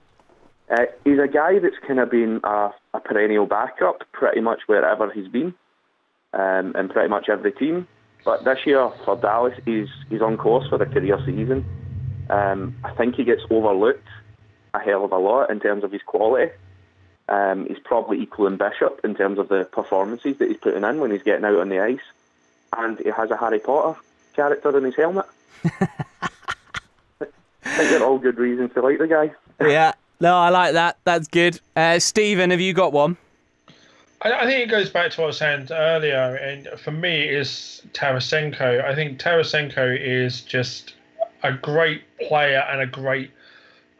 Uh, he's a guy that's kind of been a, a, perennial backup pretty much wherever he's been, um, in pretty much every team. But this year for Dallas, he's he's on course for the career season. Um, I think he gets overlooked a hell of a lot in terms of his quality. Um, he's probably equaling Bishop in terms of the performances that he's putting in when he's getting out on the ice. And he has a Harry Potter character in his helmet. I think they're all good reasons to like the guy. yeah, no, I like that. That's good. Uh, Stephen, have you got one? I, I, think it goes back to what I was saying earlier, and for me, is Tarasenko. I think Tarasenko is just a great player and a great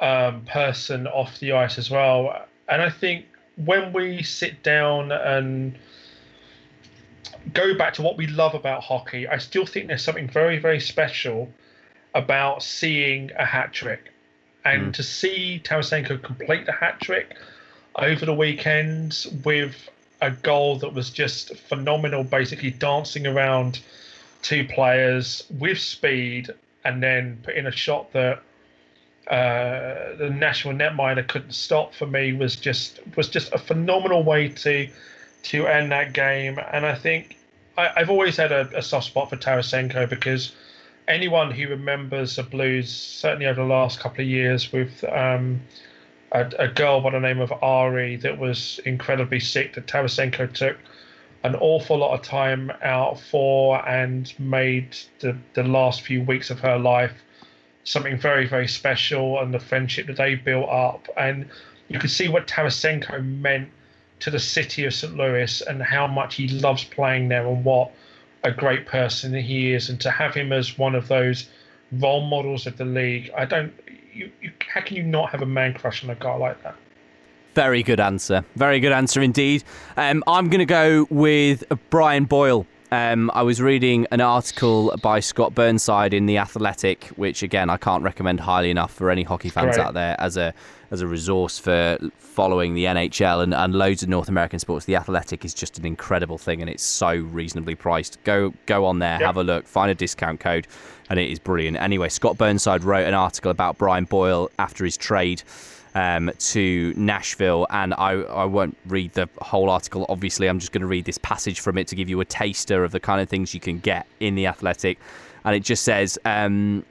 um, person off the ice as well. And I think when we sit down and go back to what we love about hockey, I still think there's something very, very special about seeing a hat trick. And mm. to see Tarasenko complete the hat trick over the weekend with a goal that was just phenomenal, basically dancing around two players with speed and then put in a shot that uh, the national netminder couldn't stop for me was just was just a phenomenal way to to end that game. And I think I, have always had a, a, soft spot for Tarasenko because anyone who remembers the Blues, certainly over the last couple of years, with um, a, a, girl by the name of Ari that was incredibly sick, that Tarasenko took an awful lot of time out for and made the, the last few weeks of her life something very, very special and the friendship that they built up. And you could see what Tarasenko meant to the city of St. Louis and how much he loves playing there and what a great person he is. And to have him as one of those role models of the league, I don't. You, you, how can you not have a man crush on a guy like that? Very good answer. Very good answer indeed. Um, I'm going to go with Brian Boyle Um, I was reading an article by Scott Burnside in the Athletic, which again I can't recommend highly enough for any hockey fans out there as a as a resource for following the NHL and, and loads of North American sports. The Athletic is just an incredible thing, and it's so reasonably priced. Go go on there, have a look, find a discount code, and it is brilliant. Anyway, Scott Burnside wrote an article about Brian Boyle after his trade. Um, to Nashville, and I, I won't read the whole article. Obviously, I'm just going to read this passage from it to give you a taster of the kind of things you can get in the Athletic. And it just says, um,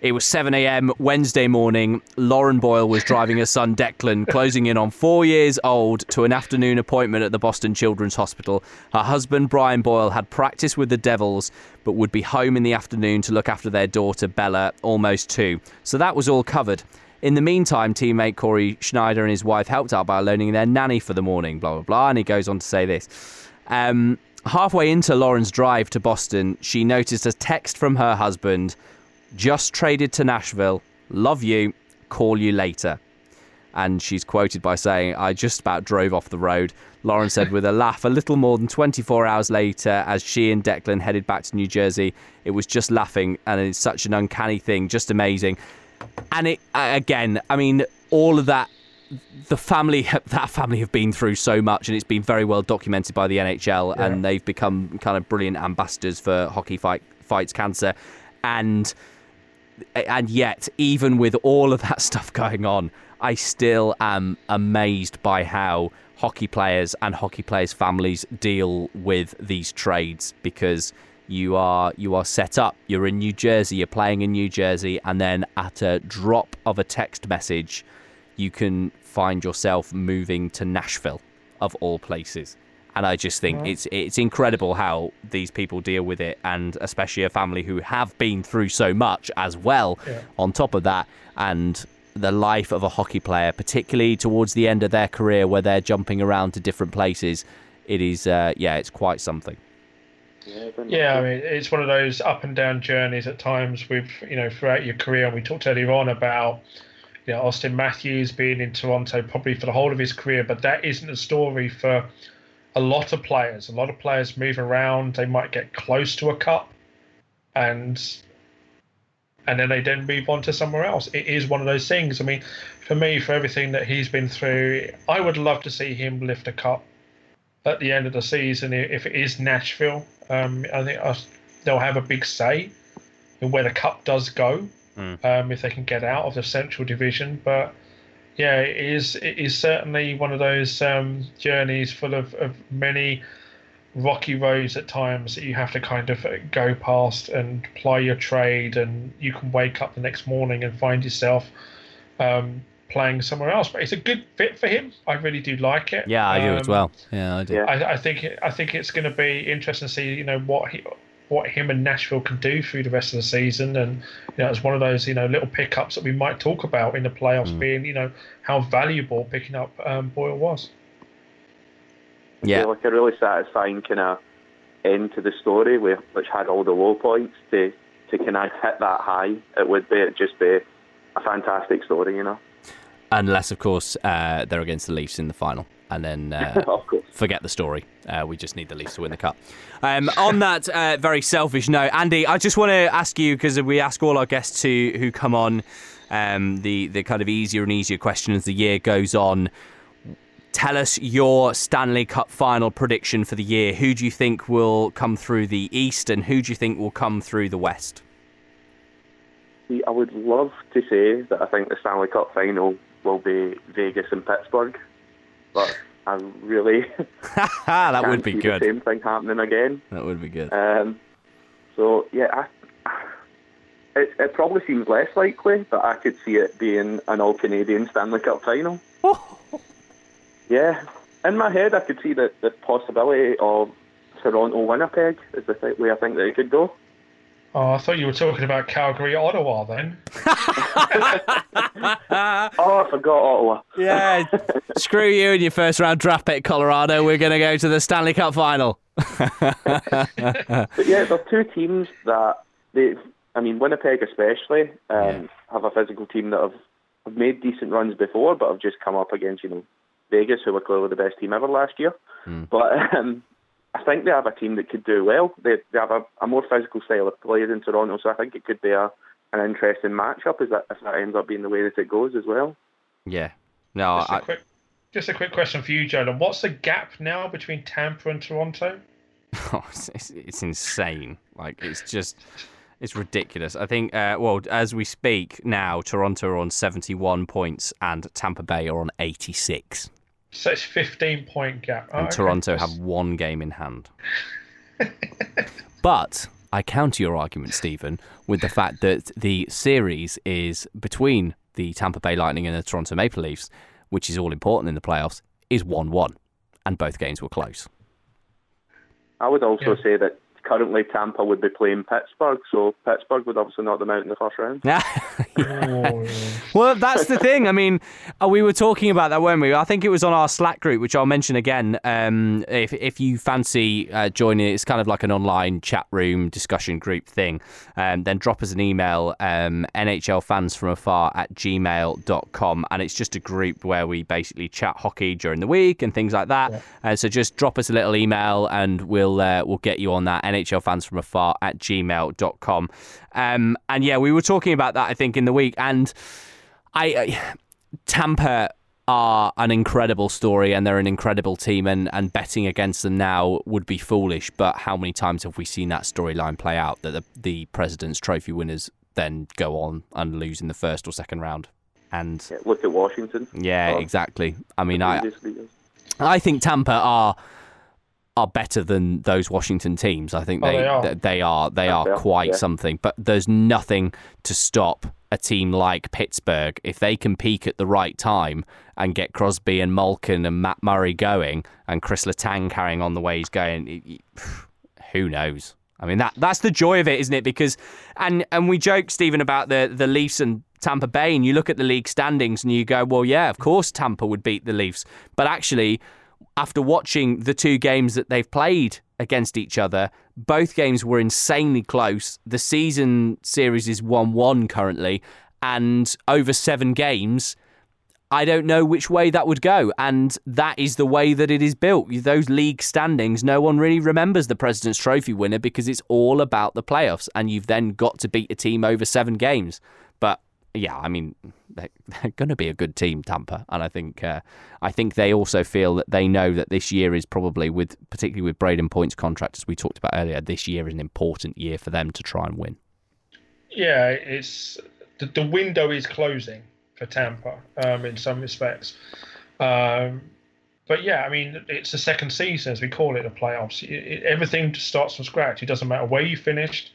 it was 7 a.m. Wednesday morning. Lauren Boyle was driving her son Declan, closing in on four years old, to an afternoon appointment at the Boston Children's Hospital. Her husband, Brian Boyle, had practice with the Devils, but would be home in the afternoon to look after their daughter, Bella, almost two. So that was all covered. In the meantime, teammate Cory Schneider and his wife helped out by loaning their nanny for the morning, blah, blah, blah. And he goes on to say this. Um, halfway into Lauren's drive to Boston, she noticed a text from her husband just traded to Nashville. Love you. Call you later. And she's quoted by saying, I just about drove off the road. Lauren said with a laugh, a little more than 24 hours later, as she and Declan headed back to New Jersey, it was just laughing, and it's such an uncanny thing, just amazing. And it, again, I mean, all of that the family that family have been through so much and it's been very well documented by the NHL yeah. and they've become kind of brilliant ambassadors for hockey fight fights cancer and and yet, even with all of that stuff going on, I still am amazed by how hockey players and hockey players' families deal with these trades because you are you are set up. You're in New Jersey. You're playing in New Jersey, and then at a drop of a text message, you can find yourself moving to Nashville, of all places and I just think it's it's incredible how these people deal with it, and especially a family who have been through so much as well. Yeah. On top of that, and the life of a hockey player, particularly towards the end of their career, where they're jumping around to different places, it is uh, yeah, it's quite something. Yeah, I mean, it's one of those up and down journeys at times with you know throughout your career. And we talked earlier on about you know Auston Matthews being in Toronto probably for the whole of his career, but that isn't a story for a lot of players. A lot of players move around. They might get close to a cup, and and then they then move on to somewhere else. It is one of those things. I mean, for me, for everything that he's been through, I would love to see him lift a cup at the end of the season if it is Nashville. Um, I think they'll have a big say in where the cup does go mm. um, if they can get out of the Central Division, but yeah, it is. It is certainly one of those um, journeys full of, of many rocky roads at times that you have to kind of go past and ply your trade, and you can wake up the next morning and find yourself um, playing somewhere else. But it's a good fit for him. I really do like it. Yeah, I do as um, well. Yeah, I do. I, I think I think it's going to be interesting to see you know what he what him and Nashville can do through the rest of the season. And you know, it's one of those you know little pickups that we might talk about in the playoffs, mm. being you know how valuable picking up um, Boyle was. Yeah, like a really satisfying kind of end to the story, which had all the low points to to kind of hit that high. It would be it'd just be a fantastic story, you know. Unless, of course, uh, they're against the Leafs in the final and then uh, forget the story. Uh, we just need the Leafs to win the cup. Um, on that uh, very selfish note, Andy, I just want to ask you because we ask all our guests who who come on um, the the kind of easier and easier question as the year goes on. Tell us your Stanley Cup final prediction for the year. Who do you think will come through the East, and who do you think will come through the West? I would love to say that I think the Stanley Cup final will be Vegas and Pittsburgh but I really that would be good. same thing happening again. That would be good. Um, so yeah, I, it it probably seems less likely, but I could see it being an all Canadian Stanley Cup final. yeah, in my head, I could see the the possibility of Toronto Winnipeg is the way I think that it could go. Oh, I thought you were talking about Calgary, Ottawa then. oh, I forgot Ottawa. yeah, screw you and your first round draft pick, Colorado. We're going to go to the Stanley Cup final. but yeah, there's two teams that they, I mean, Winnipeg especially, um, yeah. have a physical team that have, have made decent runs before, but have just come up against, you know, Vegas, who were clearly the best team ever last year. Mm. But um, I think they have a team that could do well. They, they have a, a more physical style of play than Toronto, so I think it could be a, an interesting matchup if that, if that ends up being the way that it goes as well. Yeah. No, just, I, a quick, just a quick question for you, Jordan. What's the gap now between Tampa and Toronto? Oh, it's, it's, insane. Like it's just it's ridiculous. I think. Uh, well, as we speak now, Toronto are on seventy-one points and Tampa Bay are on eighty-six. So it's fifteen point gap. And oh, Toronto okay. have one game in hand. but I counter your argument, Stephen, with the fact that the series is between the Tampa Bay Lightning and the Toronto Maple Leafs, which is all important in the playoffs, is one-one, and both games were close. I would also Yeah. say that currently Tampa would be playing Pittsburgh, so Pittsburgh would obviously knock them out in the first round. Yeah. Well, that's the thing. I mean, uh, we were talking about that, weren't we? I think it was on our Slack group, which I'll mention again. Um, if if you fancy uh, joining, it's kind of like an online chat room discussion group thing. Um, then drop us an email, um, nhlfansfromafar at gmail.com. And it's just a group where we basically chat hockey during the week and things like that. Uh, so just drop us a little email and we'll uh, we'll get you on that, nhlfansfromafar at gmail.com. Um, and yeah, we were talking about that, I think, in the week. And I, I Tampa are an incredible story and they're an incredible team and, and betting against them now would be foolish but how many times have we seen that storyline play out that the, the president's trophy winners then go on and lose in the first or second round and Yeah, look at Washington. yeah Oh. exactly i mean i i think tampa are are better than those Washington teams. I think Oh, they they are. they are they are Yeah, quite yeah. something. But there's nothing to stop a team like Pittsburgh if they can peak at the right time and get Crosby and Malkin and Matt Murray going and Chris Letang carrying on the way he's going. it- it- Who knows? I mean that that's the joy of it, isn't it? Because and and we joke, Stephen, about the the Leafs and Tampa Bay, and you look at the league standings and you go, well, yeah, of course Tampa would beat the Leafs, but actually after watching the two games that they've played against each other, both games were insanely close. The season series is 1 1 currently, and over seven games, I don't know which way that would go. And that is the way that it is built. Those league standings, no one really remembers the President's Trophy winner because it's all about the playoffs, and you've then got to beat a team over seven games. Yeah, I mean, they're, they're going to be a good team, Tampa, and I think uh, I think they also feel that they know that this year is probably with particularly with Brayden Point's contract, as we talked about earlier. This year is an important year for them to try and win. yeah, it's the, the window is closing for Tampa um, in some respects. Um, but yeah, I mean, it's the second season, as we call it, the playoffs. It, it, everything starts from scratch. It doesn't matter where you finished.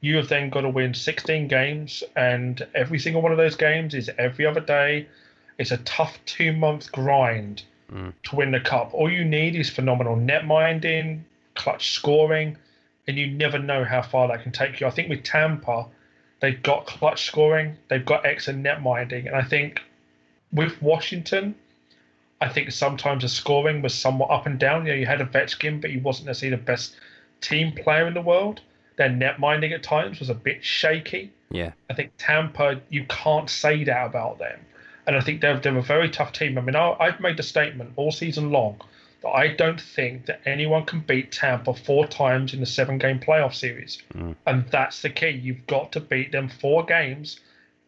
You have then got to win 16 games, and every single one of those games is every other day. It's a tough two month grind mm. to win the cup. All you need is phenomenal net minding, clutch scoring, and you never know how far that can take you. I think with Tampa, they've got clutch scoring, they've got excellent net minding, and I think with Washington, I think sometimes the scoring was somewhat up and down. You know, you had Ovechkin, but he wasn't necessarily the best team player in the world. Their net minding at times was a bit shaky. Yeah, I think Tampa, you can't say that about them. And I think they're, they're a very tough team. I mean, I, I've made the statement all season long that I don't think that anyone can beat Tampa four times in the seven game playoff series. Mm. And that's the key. You've got to beat them four games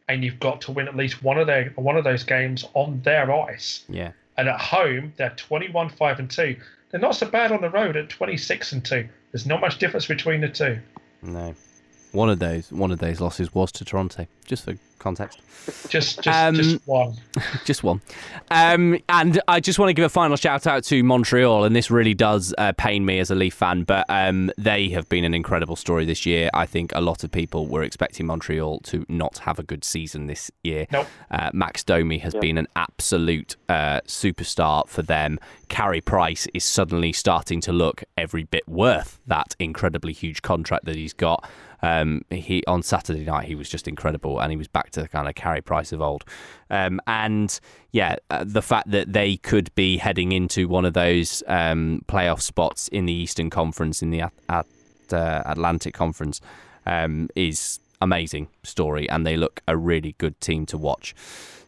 and you've got to win at least one of their one of those games on their ice. yeah. And at home, they're 21 5 and 2. They're not so bad on the road at 26 and 2. There's not much difference between the two. No. One of those one of those losses was to Toronto, just for context. Just just Um, just one. just one. Um, and I just want to give a final shout out to Montreal, and this really does uh, pain me as a Leaf fan, but um, they have been an incredible story this year. I think a lot of people were expecting Montreal to not have a good season this year. Nope. Uh, Max Domi has been an absolute uh, superstar for them. Carey Price is suddenly starting to look every bit worth that incredibly huge contract that he's got. Um, he on Saturday night he was just incredible, and he was back to the kind of Carey Price of old. Um, and yeah, uh, the fact that they could be heading into one of those um, playoff spots in the Eastern Conference, in the at, at, uh, Atlantic Conference, um, is amazing. Story, and they look a really good team to watch.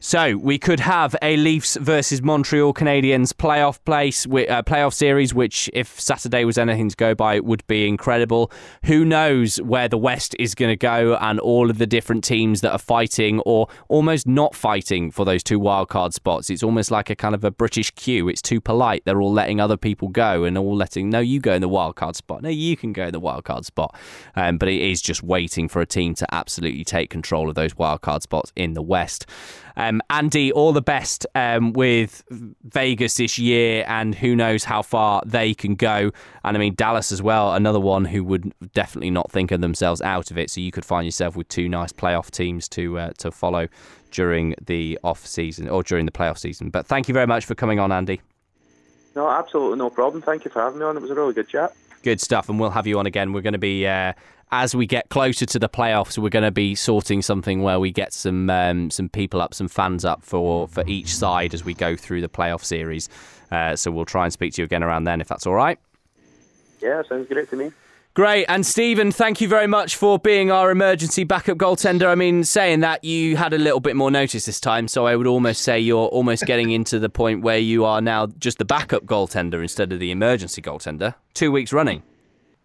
So we could have a Leafs versus Montreal Canadiens playoff place, uh, playoff series, which, if Saturday was anything to go by, would be incredible. Who knows where the West is going to go, and all of the different teams that are fighting or almost not fighting for those two wildcard spots. It's almost like a kind of a British queue. It's too polite. They're all letting other people go and all letting no, you go in the wildcard spot. No, you can go in the wildcard spot. Um, but it is just waiting for a team to absolutely take control of those wildcard spots in the West. Um, Andy, all the best um, with Vegas this year, and who knows how far they can go. And I mean, Dallas as well, another one who would definitely not think of themselves out of it. So you could find yourself with two nice playoff teams to uh, to follow during the off season or during the playoff season. But thank you very much for coming on, Andy. No, absolutely no problem. Thank you for having me on. It was a really good chat. Good stuff, and we'll have you on again. We're going to be uh, as we get closer to the playoffs, we're going to be sorting something where we get some um, some people up, some fans up for for each side as we go through the playoff series. Uh, so we'll try and speak to you again around then, if that's all right. Yeah, sounds great to me. Great. And Stephen, thank you very much for being our emergency backup goaltender. I mean, saying that, you had a little bit more notice this time, so I would almost say you're almost getting into the point where you are now just the backup goaltender instead of the emergency goaltender. Two weeks running.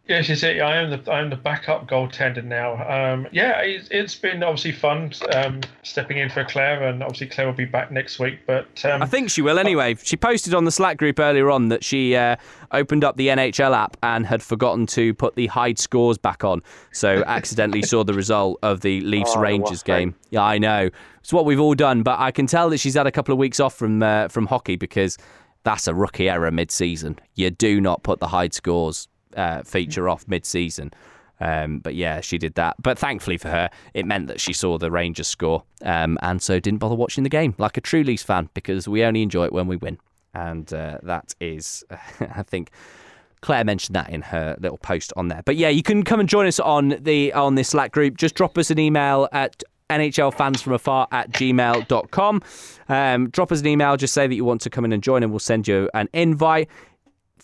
Yes, you see, I am the I am the backup goaltender now. Um, yeah, it's, it's been obviously fun um, stepping in for Claire, and obviously Claire will be back next week. But um, I think she will anyway. She posted on the Slack group earlier on that she uh, opened up the NHL app and had forgotten to put the hide scores back on, so accidentally saw the result of the Leafs oh, Rangers game. Yeah, I know it's what we've all done, but I can tell that she's had a couple of weeks off from uh, from hockey because that's a rookie error mid-season. You do not put the hide scores uh, feature off mid season. Um, but yeah, she did that. But thankfully for her, it meant that she saw the Rangers score um, and so didn't bother watching the game like a true Leafs fan because we only enjoy it when we win. And uh, that is, I think. Claire mentioned that in her little post on there. But yeah, you can come and join us on the on this Slack group. Just drop us an email at nhlfansfromafar at gmail.com. Um, drop us an email, just say that you want to come in and join, and we'll send you an invite.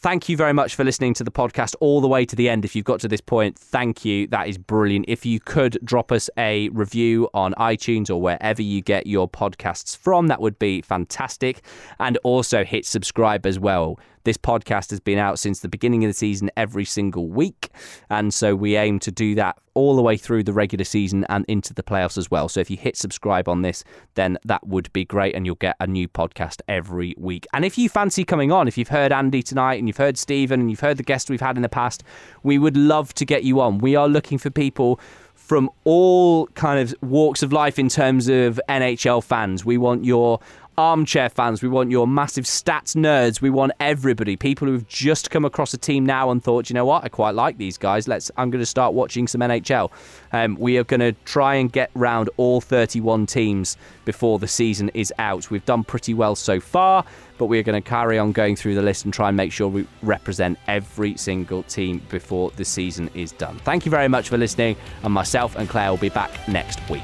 Thank you very much for listening to the podcast all the way to the end. If you've got to this point, thank you. That is brilliant. If you could drop us a review on iTunes or wherever you get your podcasts from, that would be fantastic. And also hit subscribe as well. This podcast has been out since the beginning of the season every single week. And so we aim to do that all the way through the regular season and into the playoffs as well. So if you hit subscribe on this, then that would be great and you'll get a new podcast every week. And if you fancy coming on, if you've heard Andy tonight and you've heard Stephen and you've heard the guests we've had in the past, we would love to get you on. We are looking for people from all kind of walks of life in terms of NHL fans. We want your armchair fans. We want your massive stats nerds. We want everybody. People who've just come across a team now and thought, you know what, I quite like these guys. Let's. I'm going to start watching some NHL. Um, we are going to try and get round all 31 teams before the season is out. We've done pretty well so far, but we are going to carry on going through the list and try and make sure we represent every single team before the season is done. Thank you very much for listening, and myself and Claire will be back next week.